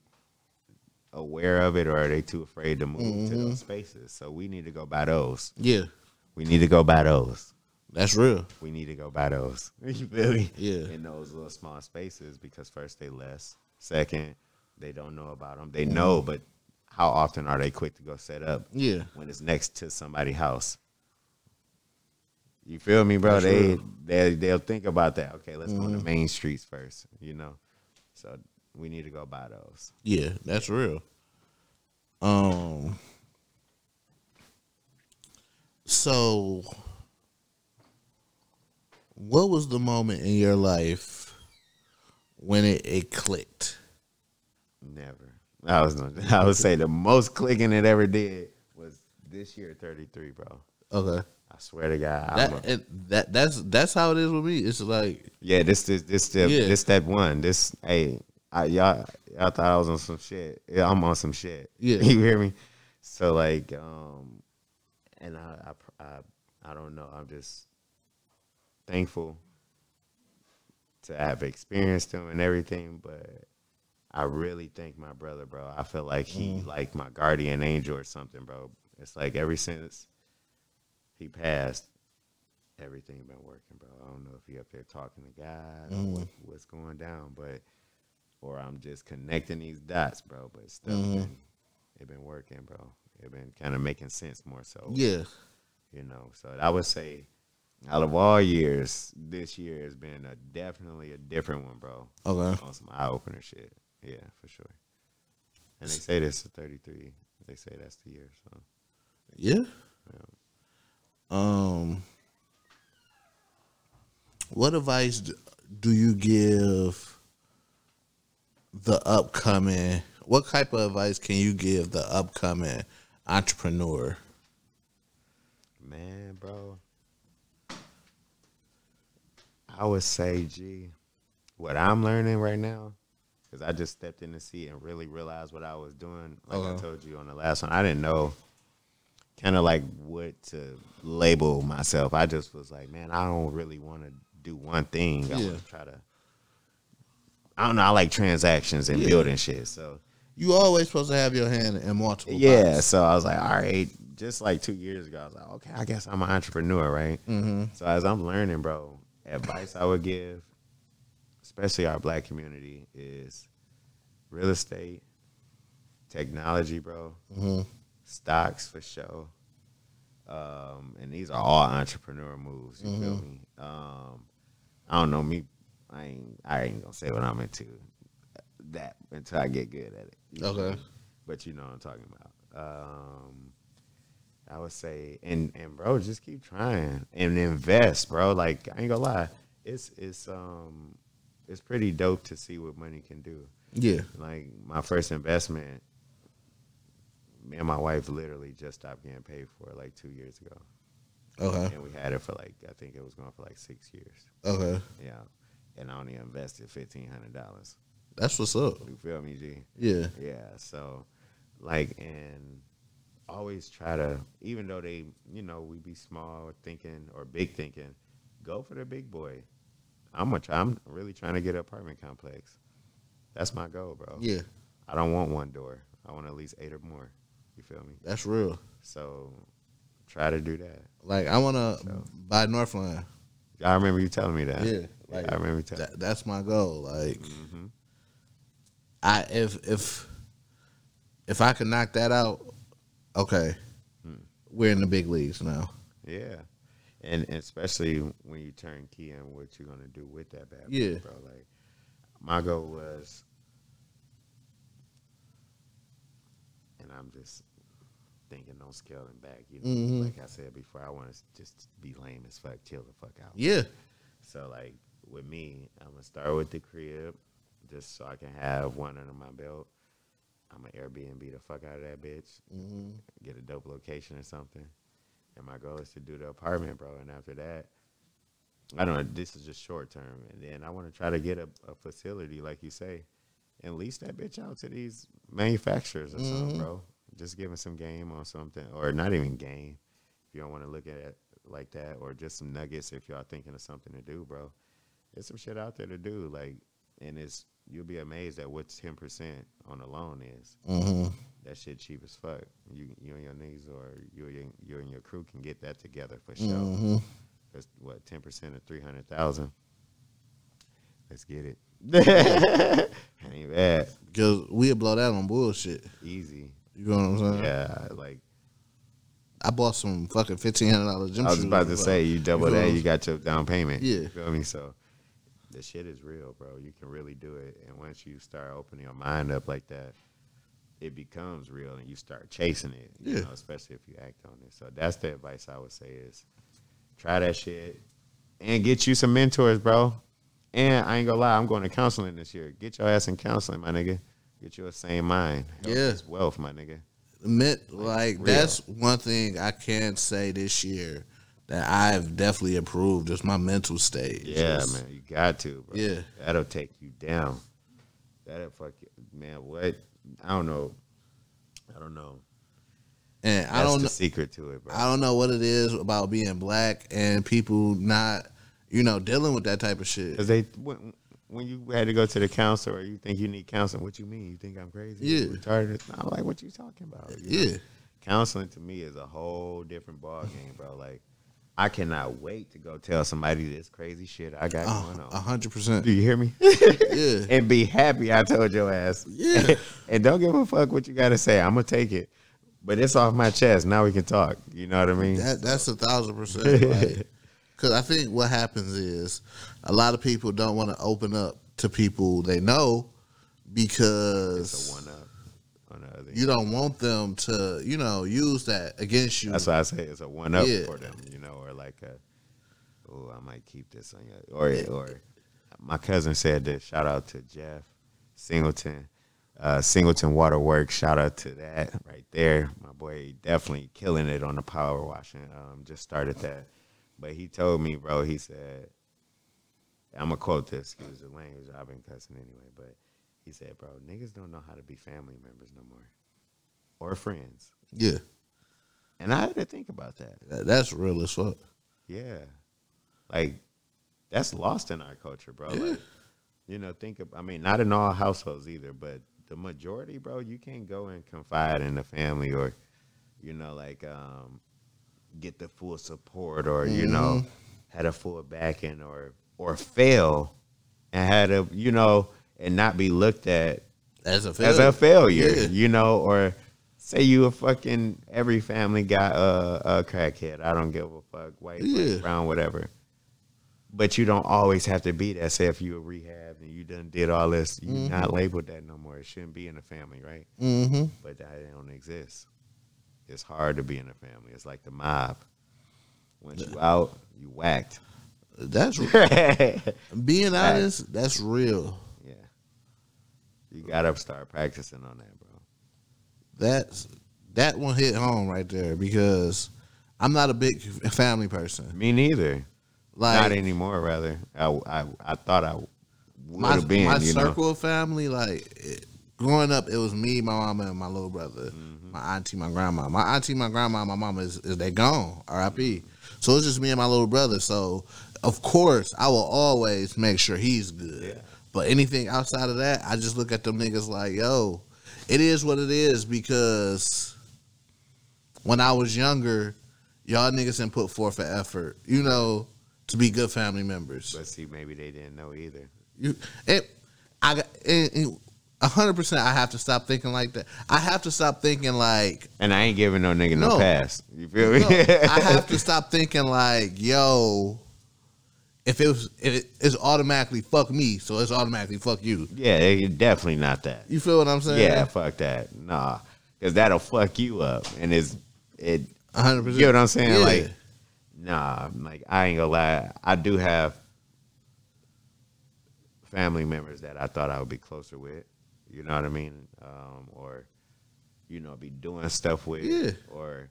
aware of it or are they too afraid to move to Mm-hmm. those spaces. So we need to go buy those. Yeah. We need to go buy those. That's real. We need to go buy those. You feel me? Yeah. In those little small spaces because first they less, second they don't know about them. They know, but how often are they quick to go set up? Yeah. when it's next to somebody's house. You feel me, bro? That's they real. they they'll think about that. Okay, let's go on Mm-hmm. the main streets first. You know, so we need to go buy those. Yeah, that's real. Um so what was the moment in your life when it, it clicked? Never. I was I would say the most clicking it ever did was this year, thirty three, bro. Okay. I swear to God, That a- and that that's that's how it is with me. It's like yeah. This this this the, Yeah. this step one. This hey, I, y'all y'all thought I was on some shit. Yeah, I'm on some shit. Yeah. you hear me? So like, um, and I, I I I don't know. I'm just thankful to have experienced him and everything, but I really thank my brother, bro. I feel like he like my guardian angel or something, bro. It's like ever since he passed, everything been working, bro. I don't know if he up there talking to God or what, mm. what's going down, but or I'm just connecting these dots, bro. But stuff mm-hmm. been it been working, bro. It been kind of making sense more so yeah. you know. So I would say, out of all years, this year has been a definitely a different one, bro. Okay. On some eye opener shit, yeah, for sure. And they say this is thirty three. They say that's the year. So Yeah. Um what advice do you give the upcoming what type of advice can you give the upcoming entrepreneur? man, bro, I would say, G, what I'm learning right now. Because I just stepped in the seat and really realized what I was doing. Like I told you on the last one, I didn't know kind of like what to label myself. I just was like, man, I don't really want to do one thing. I Yeah. want to try to. I don't know. I like transactions and Yeah. building shit. So You always supposed to have your hand in multiple yeah. pots. So I was like, all right. Just like two years ago, I was like, okay, I guess I'm an entrepreneur, right? Mm-hmm. So as I'm learning, bro, advice I would give, especially our black community, is real estate, technology, bro, Mhm. Stocks for sure. Um, and these are all entrepreneur moves. You feel me? Um, I don't know me. I ain't. I ain't gonna say what I'm into. That until I get good at it. Okay. me? But you know what I'm talking about. Um, I would say, and and bro, just keep trying and invest, bro. Like I ain't gonna lie, it's it's um it's pretty dope to see what money can do. Yeah. Like my first investment, me and my wife literally just stopped getting paid for it like two years ago, Okay. and we had it for like I think it was going for like six years. Okay. Yeah, and I only invested fifteen hundred dollars. That's what's up. You feel me, G? Yeah. Yeah. So, like, and always try to, even though they, you know, we be small thinking or big thinking, go for the big boy. I'm gonna try. I'm really trying to get an apartment complex. That's my goal, bro. Yeah. I don't want one door. I want at least eight or more. You feel me? That's real. So, try to do that. Like I wanna So- buy Northland. I remember you telling me that. Yeah. Like I remember telling. that, that's my goal. Like hmm I if if if I can knock that out, okay, Hmm. we're in the big leagues now. Yeah. and especially when you turn key on what you're gonna do with that bad boy, Yeah. bro. Like my goal was, and I'm just thinking on scaling back. You know, Mhm. like I said before, I want to just be lame as fuck, chill the fuck out. Yeah. So like with me, I'm gonna start with the crib, just so I can have one under my belt. I'm gonna Airbnb the fuck out of that bitch, hmm get a dope location or something. And my goal is to do the apartment, bro. And after that, I don't know. This is just short term, and then I want to try to get a, a facility, like you say, and lease that bitch out to these manufacturers or something, Mhm. bro. Just giving some game on something, or not even game. If you don't want to look at it like that, or just some nuggets if y'all thinking of something to do, bro. There's some shit out there to do, like, and it's you'll be amazed at what ten percent on a loan is hmm that shit cheap as fuck. You you and your niggas or you and you and your crew can get that together for sure. hmm That's what ten percent of three hundred thousand. Let's get it. Ain't bad. Because we'll blow that on bullshit. Easy. You know what I'm saying? Yeah. Like I bought some fucking fifteen hundred dollar gym I was about to say, you double You that, you got your down payment. Yeah. You feel me? So the shit is real, bro. You can really do it. And once you start opening your mind up like that, it becomes real and you start chasing it. You Yeah. know, especially if you act on it. So that's the advice I would say is try that shit and get you some mentors, bro. And I ain't gonna lie, I'm going to counseling this year. Get your ass in counseling, my nigga. Get you a sane mind. Health Yeah. wealth, my nigga. Mint, like that's one thing I can say this year that I've definitely improved is my mental state. Yeah, Just- man, you got to, bro. Yeah. that'll take you down. That'll fuck you, man. What? I don't know. I don't know. And That's I don't know secret to it, bro. I don't know what it is about being black and people not, you know, dealing with that type of shit. Because they when, you had to go to the counselor, or you think you need counseling. What you mean? You think I'm crazy? Yeah. Retarded? I'm like, what you talking about? You know? Yeah, counseling to me is a whole different ball game, bro. Like, I cannot wait to go tell somebody this crazy shit I got ah, going a on. hundred percent. Do you hear me? Yeah, and be happy I told your ass. Yeah. and don't give a fuck what you gotta say. I'm gonna take it. But it's off my chest. Now we can talk. You know what I mean? that that's a thousand percent. Like, Because I think what happens is a lot of people don't want to open up to people they know because one up on the other. you don't want them to, you know, use that against you. That's why I say it's a one up Yeah. for them, you know, or like a, oh, I might keep this on you. Or, or my cousin said this. Shout out to Jeff Singleton, uh, Singleton Waterworks. Shout out to that right there. My boy definitely killing it on the power washing. Um, just started that, but he told me, bro. He said, I'm gonna quote this. Excuse the language. I've been cussing anyway, but he said, bro, niggas don't know how to be family members no more, or friends. yeah, And I had to think about that. that- that's real as fuck. Yeah. Like that's lost in our culture, bro. Like, you know, think of I mean, not in all households either, but the majority, bro, you can't go and confide in the family or, you know, like um get the full support or, you know, had a full backing or or fail and had a you know, and not be looked at As a as failure. a failure, Yeah. you know, or say you a fucking every family got a, a crackhead. I don't give a fuck, white, Yeah. black, brown, whatever. But you don't always have to be that. Say if you a rehab and you done did all this, you Mm-hmm. not labeled that no more. It shouldn't be in the family, right? Mm-hmm. But that don't exist. It's hard to be in a family. It's like the mob. Once you out, you whacked. That's being honest. That's real. Yeah, you gotta start practicing on that, bro. That's that one hit home right there because I'm not a big family person. Me neither. Like Not anymore, rather. I, I, I thought I would have been, my you know. circle of family, like it, growing up, it was me, my mama, and my little brother, Mm-hmm. My auntie, my grandma. My auntie, my grandma, my mama is, is they gone, R.I.P. So it's just me and my little brother. So of course, I will always make sure he's good. Yeah. But anything outside of that, I just look at them niggas like, yo, it is what it is because when I was younger, y'all niggas didn't put forth an effort, you know, to be good family members. But see, maybe they didn't know either. You, it, I got, and, and A hundred percent. I have to stop thinking like that. I have to stop thinking like And I ain't giving no nigga no, No. pass. You feel me? no, I have to stop thinking like, yo, if it was, if it, it's automatically fuck me, so it's automatically fuck you. yeah, it- definitely not that. You feel what I'm saying? Yeah, fuck that. Nah, because that'll fuck you up, and it's it. hundred percent. You know what I'm saying? Yeah. Like, nah, like I ain't gonna lie. I do have family members that I thought I would be closer with. You know what I mean? Um, or you know, be doing stuff with. Yeah. Or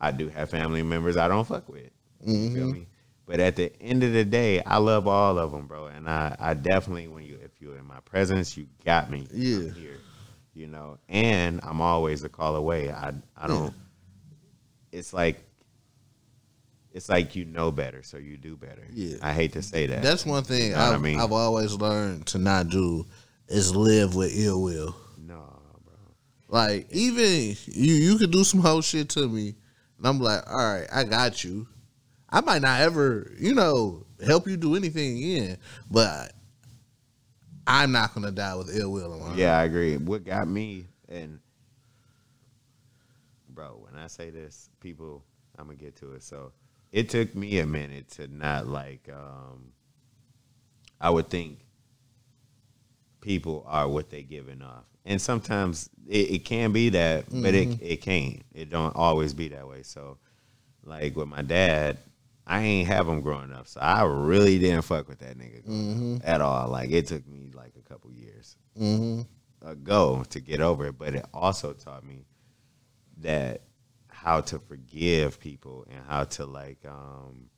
I do have family members I don't fuck with. Mm-hmm. feel me? But at the end of the day, I love all of them, bro. And I, I definitely, when you, if you're in my presence, you got me. Yeah. I'm here. You know, and I'm always a call away. I, I don't. It's like, it's like you know better, so you do better. Yeah. I hate to say that. That's one thing know what I I've, mean? I've always learned to not do is live with ill will. no, bro. Like even you, you could do some whole shit to me, and I'm like, all right, I got you. I might not ever, you know, help you do anything again, but I'm not gonna die with ill will in my. Yeah, I agree. What got me and bro, when I say this, people I'm gonna get to it. So it took me a minute to not like um I would think people are what they giving off. And sometimes it, it can be that, but it it can't. It don't always be that way. So like with my dad, I ain't have him growing up, so I really didn't fuck with that nigga up at all. Like it took me like a couple years Mm-hmm. ago to get over it, but it also taught me that how to forgive people and how to like um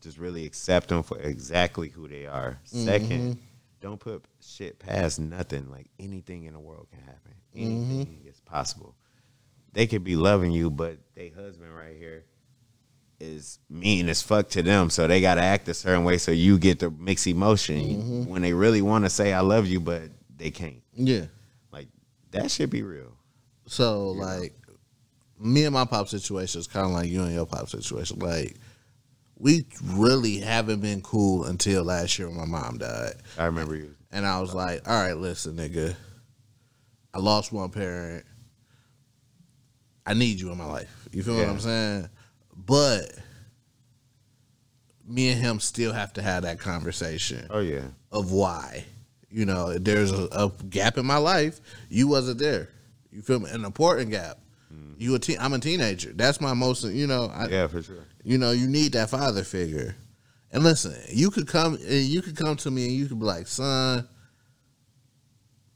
just really accept them for exactly who they are. Second, don't put shit past nothing. Like anything in the world can happen. Anything mm-hmm. is possible. They could be loving you, but they husband right here is mean as fuck to them, so they gotta act a certain way so you get the mixed emotion mm-hmm. when they really want to say I love you, but they can't. Yeah. Like that should be real. So like, me and my pop situation is kind of like you and your pop situation. Like, we really haven't been cool until last year when my mom died. I remember you. And I was like, all right, listen, nigga. I lost one parent. I need you in my life. You feel what I'm saying? But me and him still have to have that conversation Oh yeah. of why. You know, there's a, a gap in my life. You wasn't there. You feel me? An important gap. Mm. You a teen, I'm a teenager. That's my most. You know, I, Yeah, for sure. you know, you need that father figure. And listen, you could come and you could come to me and you could be like, son,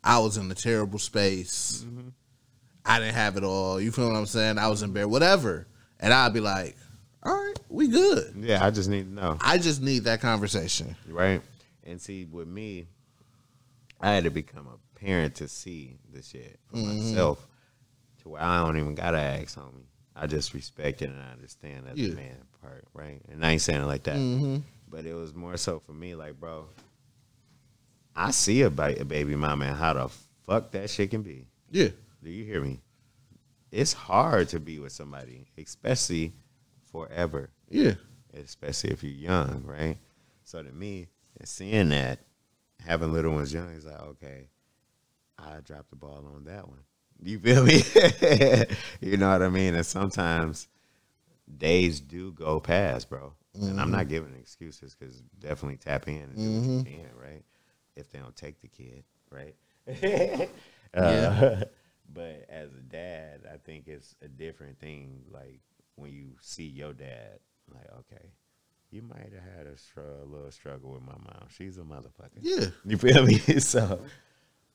I was in a terrible space. I didn't have it all. You feel what I'm saying? I was in bed, whatever. And I'd be like, all right, we good. Yeah, I just need to know. I just need that conversation. Right? And see, with me, I had to become a parent to see the shit for mm-hmm. myself to where I don't even gotta ask homie. I just respect it and I understand that Yeah. the man part, right? And I ain't saying it like that. Mm-hmm. But it was more so for me, like, bro, I see a, ba- a baby mama and how the fuck that shit can be. Yeah. Do you hear me? It's hard to be with somebody, especially forever, Yeah. especially if you're young, right? So to me, and seeing that, having little ones young is like, okay, I dropped the ball on that one. You feel me? you know what I mean? And sometimes days do go past, bro. And I'm not giving excuses because definitely tap in and do what you can, right? If they don't take the kid, right? Uh, but as a dad, I think it's a different thing. Like when you see your dad, like, okay, you might have had a, str- a little struggle with my mom. She's a motherfucker. Yeah. You feel me? so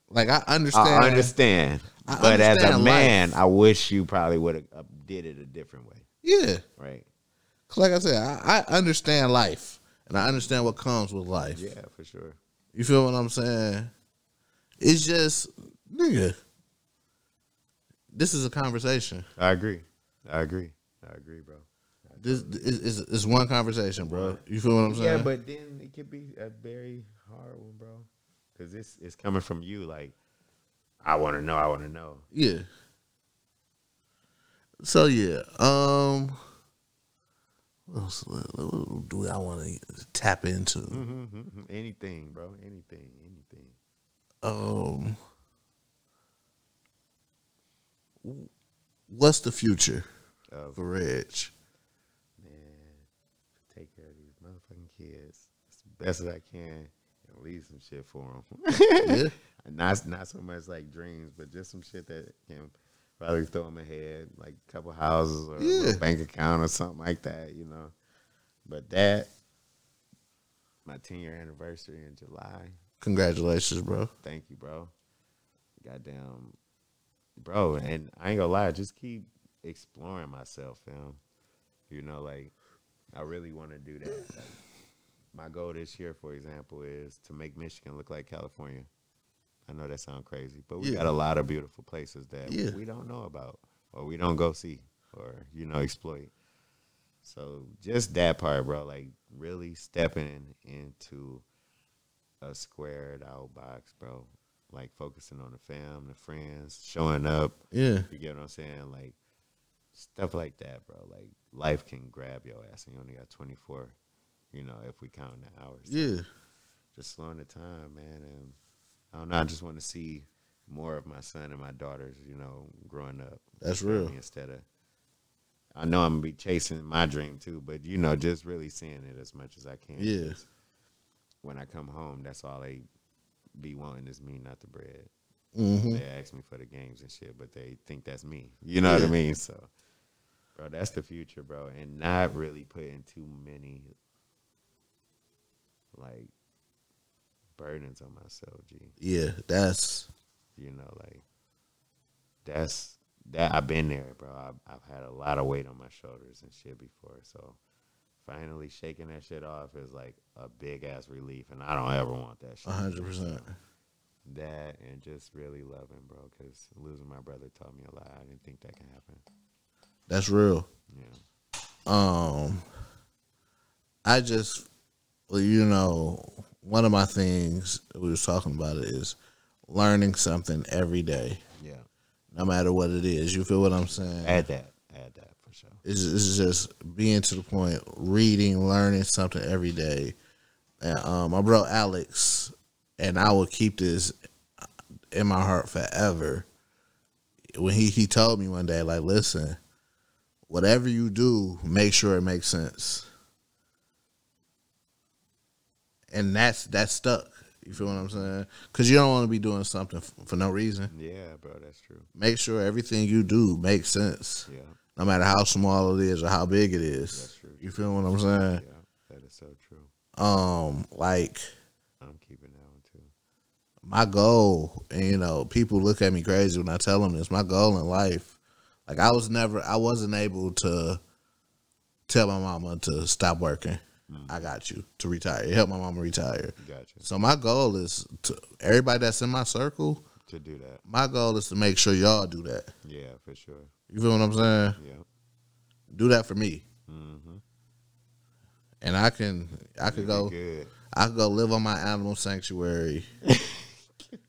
Like I understand. I understand. I but as a man, life. I wish you probably would have uh, did it a different way, Yeah. right? 'Cause Like I said, I, I understand life and I understand what comes with life. Yeah, for sure. You feel what I'm saying? It's just, nigga. This is a conversation. I agree. I agree. I agree, bro. This is is is one conversation, bro. You feel what I'm saying? Yeah, but then it could be a very hard one, bro. Because it's it's coming from you. Like, I want to know. I want to know. yeah. So yeah, um, what else what do I want to tap into? Mm-hmm, Anything, bro. Anything. Anything. Um, what's the future Of for Reg? man, take care of these motherfucking kids as best as I can and leave some shit for them. Yeah. not not so much like dreams, but just some shit that can probably throw them ahead, like a couple houses or a Yeah. little bank account or something like that, you know. But that, my ten year anniversary in July. Congratulations, bro. Thank you, bro. Goddamn, bro. And I ain't gonna lie, just keep exploring myself, fam. You know, like I really want to do that. Like, my goal this year, for example, is to make Michigan look like California. I know that sounds crazy, but we Yeah. got a lot of beautiful places that Yeah. we don't know about, or we don't go see, or you know, exploit. So just that part, bro. Like really stepping into a squared out box, bro. Like focusing on the fam, the friends, showing up. Yeah. You get what I'm saying? Like stuff like that, bro. Like life can grab your ass, and you only got 24. You know, if we count the hours. Yeah. Just slowing the time, man. And I don't know. I just want to see more of my son and my daughters. You know, growing up. That's real. Instead of, I know I'm gonna be chasing my dream too, but you know, just really seeing it as much as I can. Yeah. When I come home, that's all they be wanting is me, not the bread. hmm They ask me for the games and shit, but they think that's me. You know what I mean? So, bro, that's the future, bro, and not really putting too many like burdens on myself, G. Yeah. That's You know, like that's that I've been there, bro. I've, I've had a lot of weight on my shoulders and shit before, so finally shaking that shit off is like a big ass relief, and I don't ever want that shit. a hundred percent. That and just really loving, bro, because losing my brother taught me a lot. I didn't think that can happen. That's real. Yeah, um i just well, you know one of my things we was talking about it is learning something every day. Yeah. no matter what it is. You feel what i'm saying? Add that, add that for sure. it's, it's just being to the point reading learning something every day. And um my bro alex and i will keep this in my heart forever. When he he told me one day like listen whatever you do make sure it makes sense and that's that's stuck you feel what i'm saying because you don't want to be doing something f- for no reason Yeah, bro, that's true. make sure everything you do makes sense Yeah, no matter how small it is or how big it is. That's true. You feel what I'm saying? yeah, that is so true. Um, like I'm keeping that one too. my goal, and you know, people look at me crazy when I tell them this. My goal in life, like I was never, I wasn't able to tell my mama to stop working. I got you to retire. Help my mama retire. Gotcha. So my goal is to everybody that's in my circle. To do that. My goal is to make sure y'all do that. Yeah, for sure. You feel what I'm saying? Yeah. Do that for me, Mm-hmm. and I can, I could go. Good. I could go live on my animal sanctuary.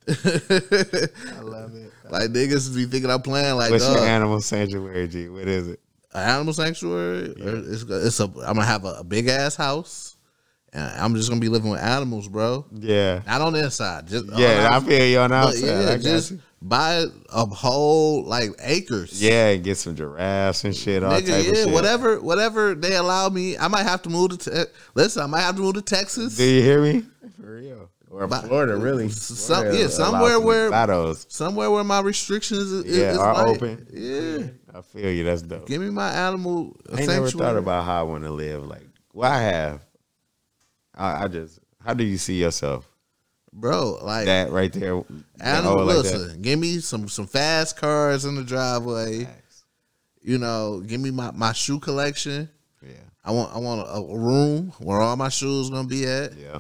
I love it. Like niggas be thinking I'm playing like What's your animal sanctuary, G? What is it? An animal sanctuary. or It's, it's a. I'm gonna have a, a big ass house, and I'm just gonna be living with animals, bro. Yeah. Not on the inside. Just Yeah, I on feel you on the outside. yeah, I just you. buy a whole like acres. Yeah, and get some giraffes and shit, all Nigga, type yeah, of shit. whatever, whatever they allow me. I might have to move to. Te- Listen, I might have to move to Texas. Do you hear me? For real. Or But- Florida, really. Some- Florida yeah, somewhere where-. Somewhere where my restrictions is, Yeah, is are light. open. Yeah, I feel you. That's dope. give me my animal I ain't never thought about how I want to live. Like, well, I have. I, I just. How do you see yourself? bro. Like That right there. animal. like listen, give me some some fast cars in the driveway. Facts. You know, give me my, my shoe collection. Yeah. I want I want a, a room where all my shoes gonna be at. Yeah.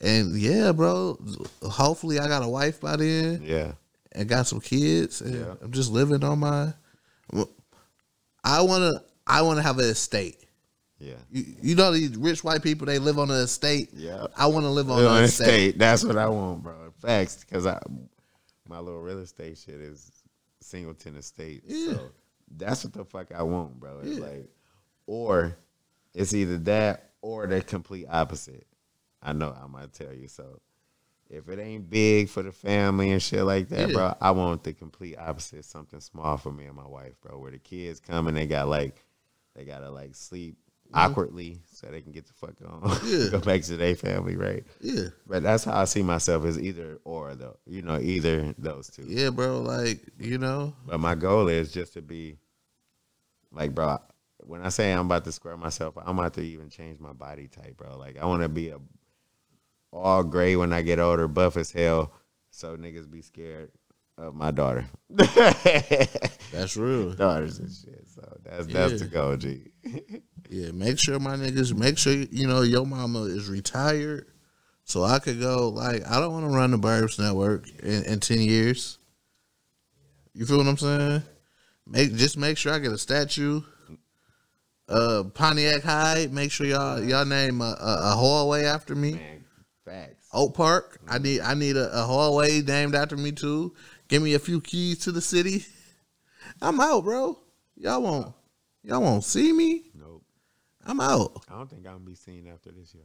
And yeah, bro. Hopefully, I got a wife by then Yeah. and got some kids. And Yeah. I'm just living on my. I wanna I wanna have an estate. Yeah. You, you know these rich white people they live on an estate. Yeah. I want to live on an estate. estate. That's what I want, bro. Facts, because I my little real estate shit is Singleton Estate. Yeah. So that's what the fuck I want, bro. It's Yeah. like, or it's either that or the complete opposite. I know I might tell you so. if it ain't big for the family and shit like that, Yeah. bro, I want the complete opposite. Something small for me and my wife, bro. Where the kids come and they got like, they gotta like sleep awkwardly so they can get the fuck on, Mm-hmm. Yeah. go back to their family, right? Yeah. But that's how I see myself is either or though, you know, either those two. Yeah, bro. Like, you know, But my goal is just to be like, bro. When I say I'm about to square myself, I'm about to even change my body type, bro. Like I want to be a all gray when I get older, buff as hell, so niggas be scared of my daughter, that's real. daughters and shit. So that's that's the goal, G. Yeah, make sure my niggas, make sure you know your mama is retired, so I could go. Like, I don't want to run the Burbs Network in, in ten years. You feel what I'm saying? Make just make sure I get a statue. Uh, Pontiac High. Make sure y'all y'all name a, a, a hallway after me. Man, facts. Oak Park. I mm. need I need a, a hallway named after me too. Give me a few keys to the city. I'm out, bro. Y'all won't y'all won't see me. Nope. I'm out. I don't think I'm gonna be seen after this year.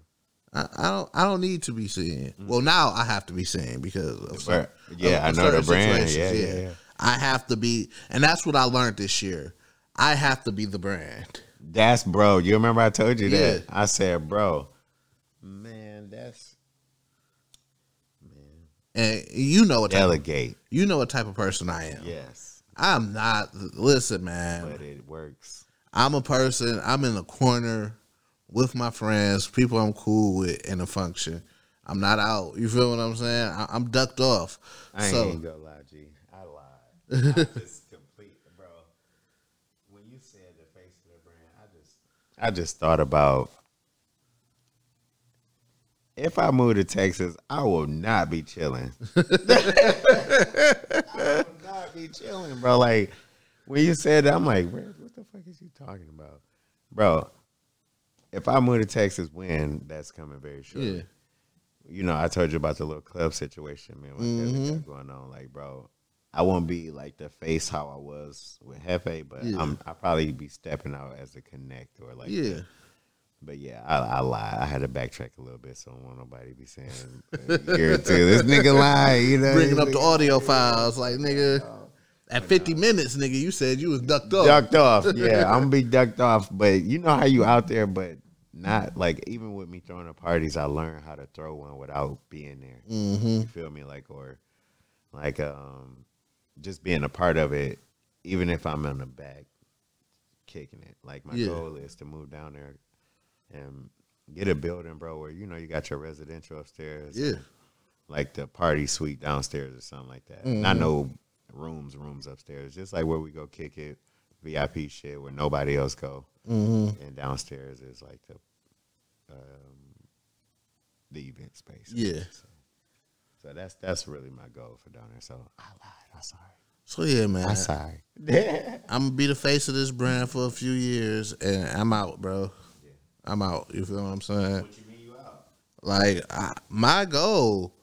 I, I don't I don't need to be seen. Mm. Well, now I have to be seen because of But, yeah, of- I know the brand. Yeah, yeah, yeah. I have to be, and that's what I learned this year. I have to be the brand. That's bro. You remember I told you that? I said, bro, man, that's And you know what type of, delegate. you know what type of person I am. Yes, I'm not. Listen, man. but it works. I'm a person. I'm in the corner with my friends, people I'm cool with in a function. I'm not out. You feel what I'm saying? I, I'm ducked off. I ain't so gonna lie, G. I lied. I just complete, bro. When you said the face of the brand, I just, I just thought about if I move to Texas, I will not be chilling. I will not be chilling, bro. Like when you said that, I'm like, what the fuck is you talking about, bro? If I move to Texas, when that's coming very short yeah, you know, I told you about the little club situation, man, what Mm-hmm. got going on. Like, bro, I won't be like the face how I was with Heffe, but Yeah. I'm I'll probably be stepping out as a connect or like yeah. But yeah, I, I lied. I had to backtrack a little bit, so I don't want nobody to be saying a year or two. This nigga lie, you know. Bringing up the audio files, like nigga. At 50 minutes, nigga, you said you was ducked off. ducked off. Yeah, I'm gonna be ducked off. But you know how you out there, but not like even with me throwing the parties, I learned how to throw one without being there. Mm-hmm. You feel me? Like or like um just being a part of it, even if I'm in the back kicking it. Like my Yeah. goal is to move down there and get a building, bro, where you know you got your residential upstairs. Yeah. Like the party suite downstairs or something like that. Mm-hmm. Not no rooms, rooms upstairs. Just like where we go kick it, VIP shit where nobody else go. Mm-hmm. And downstairs is like the um the event space. Yeah. So, so that's that's really my goal for down there. So I lied. I'm sorry. So yeah, man. I'm sorry. I'm gonna be the face of this brand for a few years, and I'm out, bro. I'm out. You feel what I'm saying? What you mean you out? Like I, my goal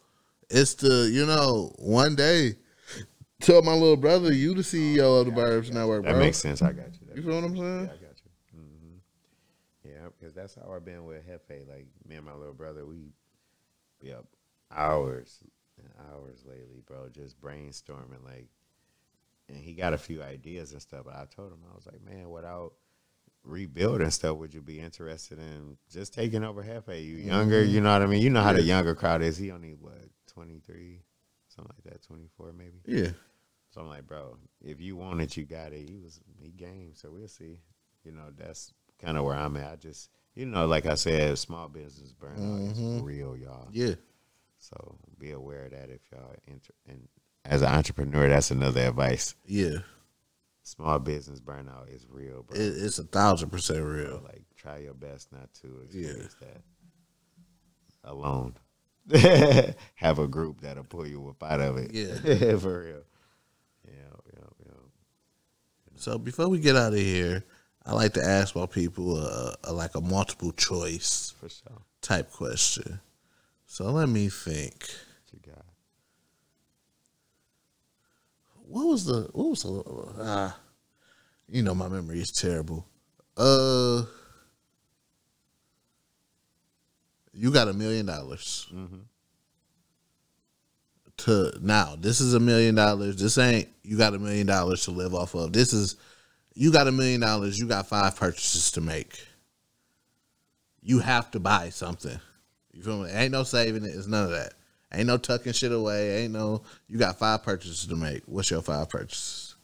is to, you know, one day tell my little brother you the CEO of the Burbs Network, bro. That makes sense. I got you. That You feel what I'm saying? Yeah, I got you. hmm Yeah, because that's how I've been with Heffe. Like me and my little brother, we be up hours and hours lately, bro, just brainstorming. Like, and he got a few ideas and stuff. But I told him, I was like, man, without rebuilding stuff, would you be interested in just taking over half Heffe? You younger, you know mm-hmm. what I mean? You know how the younger crowd is. He only what twenty three, something like that, twenty four maybe. Yeah. So I'm like, bro, if you want it, you got it. He was he game, so we'll see. You know, that's kind of where I'm at. I just, you know, like I said, small business burnout is mm-hmm. real, y'all. Yeah. So be aware of that if y'all enter. And as an entrepreneur, that's another advice. Yeah. Small business burnout is real, bro. It, it's a thousand percent real. like try your best not to Yeah. experience that alone. Have a group that'll pull you up out of it. Yeah. for real. Yeah, yeah, yeah. So before we get out of here, I like to ask my people uh, a, like a multiple choice For sure. type question. So let me think. What you got? What was the what was the uh, you know my memory is terrible. Uh you got a million dollars. Mm-hmm. to now. This is a million dollars. This ain't you got a million dollars to live off of. This is you got a million dollars. You got five purchases to make. You have to buy something. You feel me? Ain't no saving it. It's none of that. Ain't no tucking shit away. Ain't no. You got five purchases to make. What's your five purchases?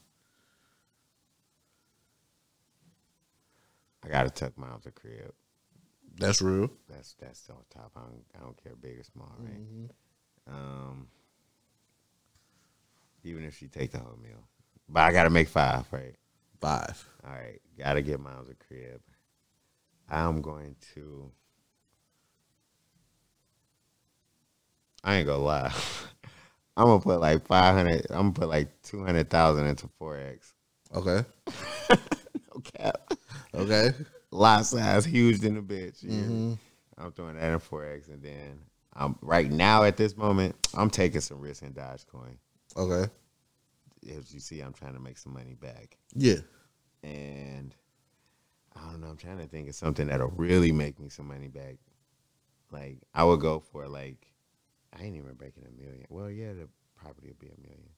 I gotta tuck mine out the crib. That's real. That's that's on top. I don't, I don't care big or small, right? Um, even if she take the whole meal, but I gotta make five, right? Five. All right, gotta get Miles a crib. I'm going to. I ain't gonna lie. I'm gonna put like five hundred. I'm gonna put like two hundred thousand into forex. Okay. No cap. Okay. Lot size, huge in the bitch. Yeah. Mm-hmm. I'm throwing that in forex, and then I'm right now at this moment. I'm taking some risk in Dogecoin. Okay. As you see, I'm trying to make some money back. Yeah. and I don't know. I'm trying to think of something that'll really make me some money back. Like I would go for like I ain't even breaking a million. Well, yeah, the property would be a million.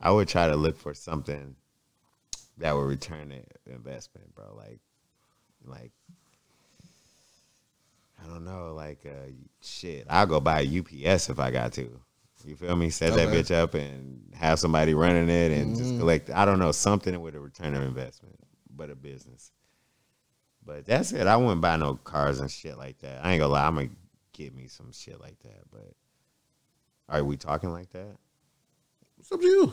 I would try to look for something that would return the investment, bro. Like, like I don't know, like uh, shit. I'll go buy a UPS if I got to. You feel me? Set that bitch up and have somebody running it and just collect. I don't know something with a return of investment, but a business. But that's it. I wouldn't buy no cars and shit like that. I ain't gonna lie. I'm gonna get me some shit like that. But are we talking like that? It's up to you.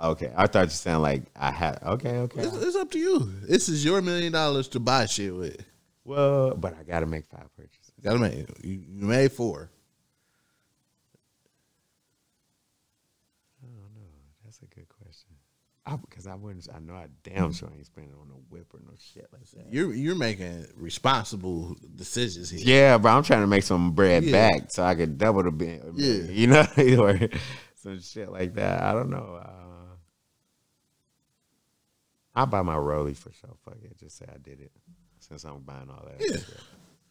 Okay, I thought you sound like I had. Okay, okay. It's, it's up to you. This is your million dollars to buy shit with. Well, but I gotta make five purchases. Gotta make you, you made four. I don't know. That's a good question. I because I wouldn't. I know I damn sure ain't spending on no whip or no shit like that. You're you're making responsible decisions here. Yeah, bro. I'm trying to make some bread Yeah. back so I could double the bill. Yeah. you know, or some shit like that. I don't know. Uh, I'll buy my Rolly for sure. Fuck it. Just say I did it since I'm buying all that. Yeah.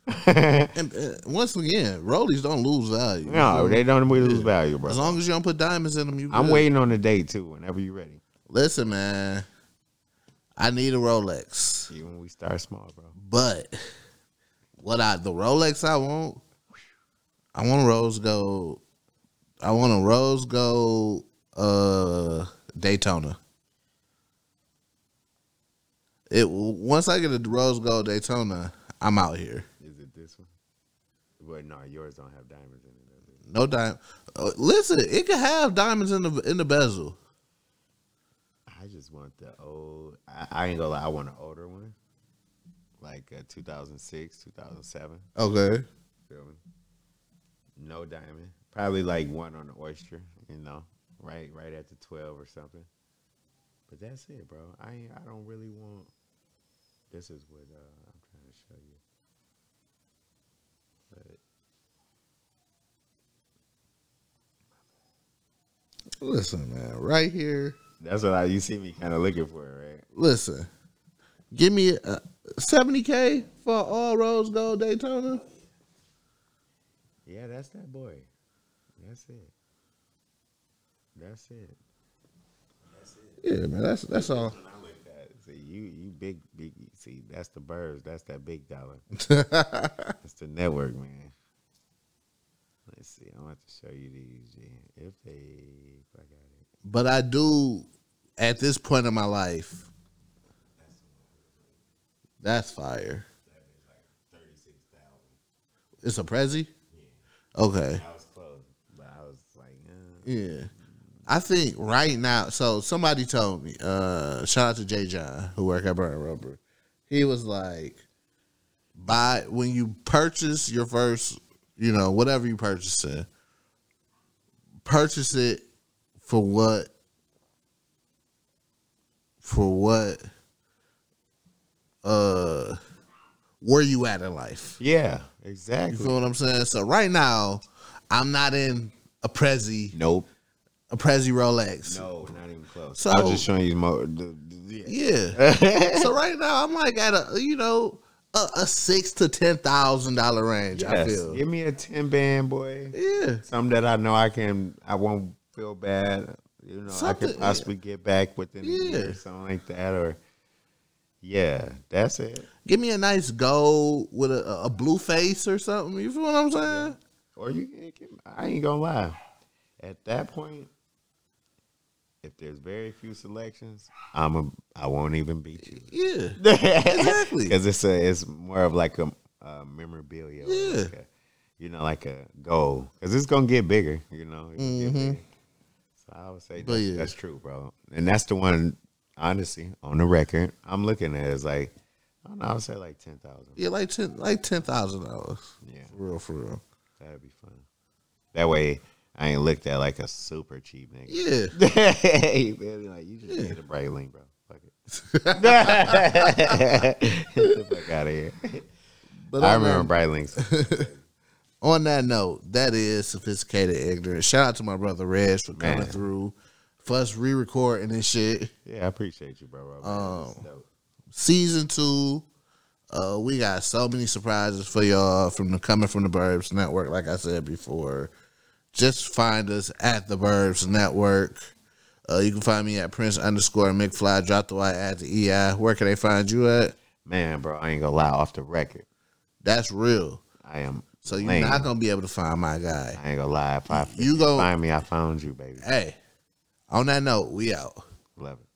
And uh, once again, rollies don't lose value. no, they don't really lose value, bro. As long as you don't put diamonds in them, you. I'm good. waiting on the day too. Whenever you're ready. Listen, man. I need a Rolex, Even when we start small, bro. but what I the Rolex I want, I want a rose gold. I want a rose gold uh Daytona. It once I get a rose gold Daytona, I'm out here. Is it this one? But no, yours don't have diamonds in it. It? No diamond. Uh, listen, it could have diamonds in the in the bezel. I just want the old. I, I ain't gonna lie. I want an older one, like uh, 2006, 2007. Okay. Feel me? No diamond. Probably like one on the oyster. You know, right, right at the 12 or something. But that's it, bro. I ain't, I don't really want. This is what uh, I'm trying to show you. But Listen, man, right here. That's what I, you see me kind of looking for, right? Listen, give me a seventy k for all rose gold Daytona. Yeah, that's that boy. That's it. That's it. Yeah, man, that's that's all. I like that. See, you you big big. See, that's the birds. That's that big dollar. That's the network, man. Let's see. I'm about to show you these. If they, if I got it. But I do at this point in my life. That's fire. It's a Prezi. Okay. I was close, but I was like, uh, Yeah. I think right now, so somebody told me, uh, shout out to Jay John, who work at Burn Rubber. He was like, buy when you purchase your first, you know, whatever you purchase it, purchase it for what for what uh where you at in life. yeah, You exactly. feel what I'm saying? So right now, I'm not in a Prezi, Nope. a Prezi Rolex. No, not even close. So- I was just showing you more. Yeah. Yeah. so right now I'm like at a you know a, a six to ten thousand dollar range. I feel. give me a ten band, boy. Yeah. Something that I know I can. I won't feel bad. You know, I could possibly get back within a year or something like that. Or yeah, that's it. Give me a nice gold with a, a blue face or something. You feel what I'm saying? Or you can. I ain't gonna lie. At that point, if there's very few selections, I'm a. I won't even beat you. Yeah. Exactly. because it's a it's more of like a, a memorabilia, Yeah. like a, you know, like a goal because it's gonna get bigger. You know, can get mm-hmm. bigger. I would say. That's, yeah. that's true, bro, and that's the one. Honestly, on the record, I'm looking at it as like I don't know. I would say like ten thousand. Yeah, like ten, like ten thousand dollars. Yeah, For real, for real. that'd be fun. That way, I ain't looked at like a super cheap nigga. Yeah. hey, man, like you just need a Breitling, bro. Fuck it. Get the fuck out of here. But I on remember that- Breitlings. On that note, that is sophisticated ignorance. Shout out to my brother Reg for coming Man. through. For us re-recording this shit. Yeah, I appreciate you, bro. bro. Um, Season two. Uh, we got so many surprises for y'all from the coming from the Burbs Network. Like I said before, just find us at the Burbs Network. Uh, you can find me at Prince underscore McFly. Drop the Y at the EI. Where can they find you at? Man, bro, I ain't gonna lie. Off the record, That's real. I am. So you're lame. not gonna be able to find my guy. I ain't gonna lie. If I You you go- find me, I found you, baby. Hey, on that note, we out. Love it.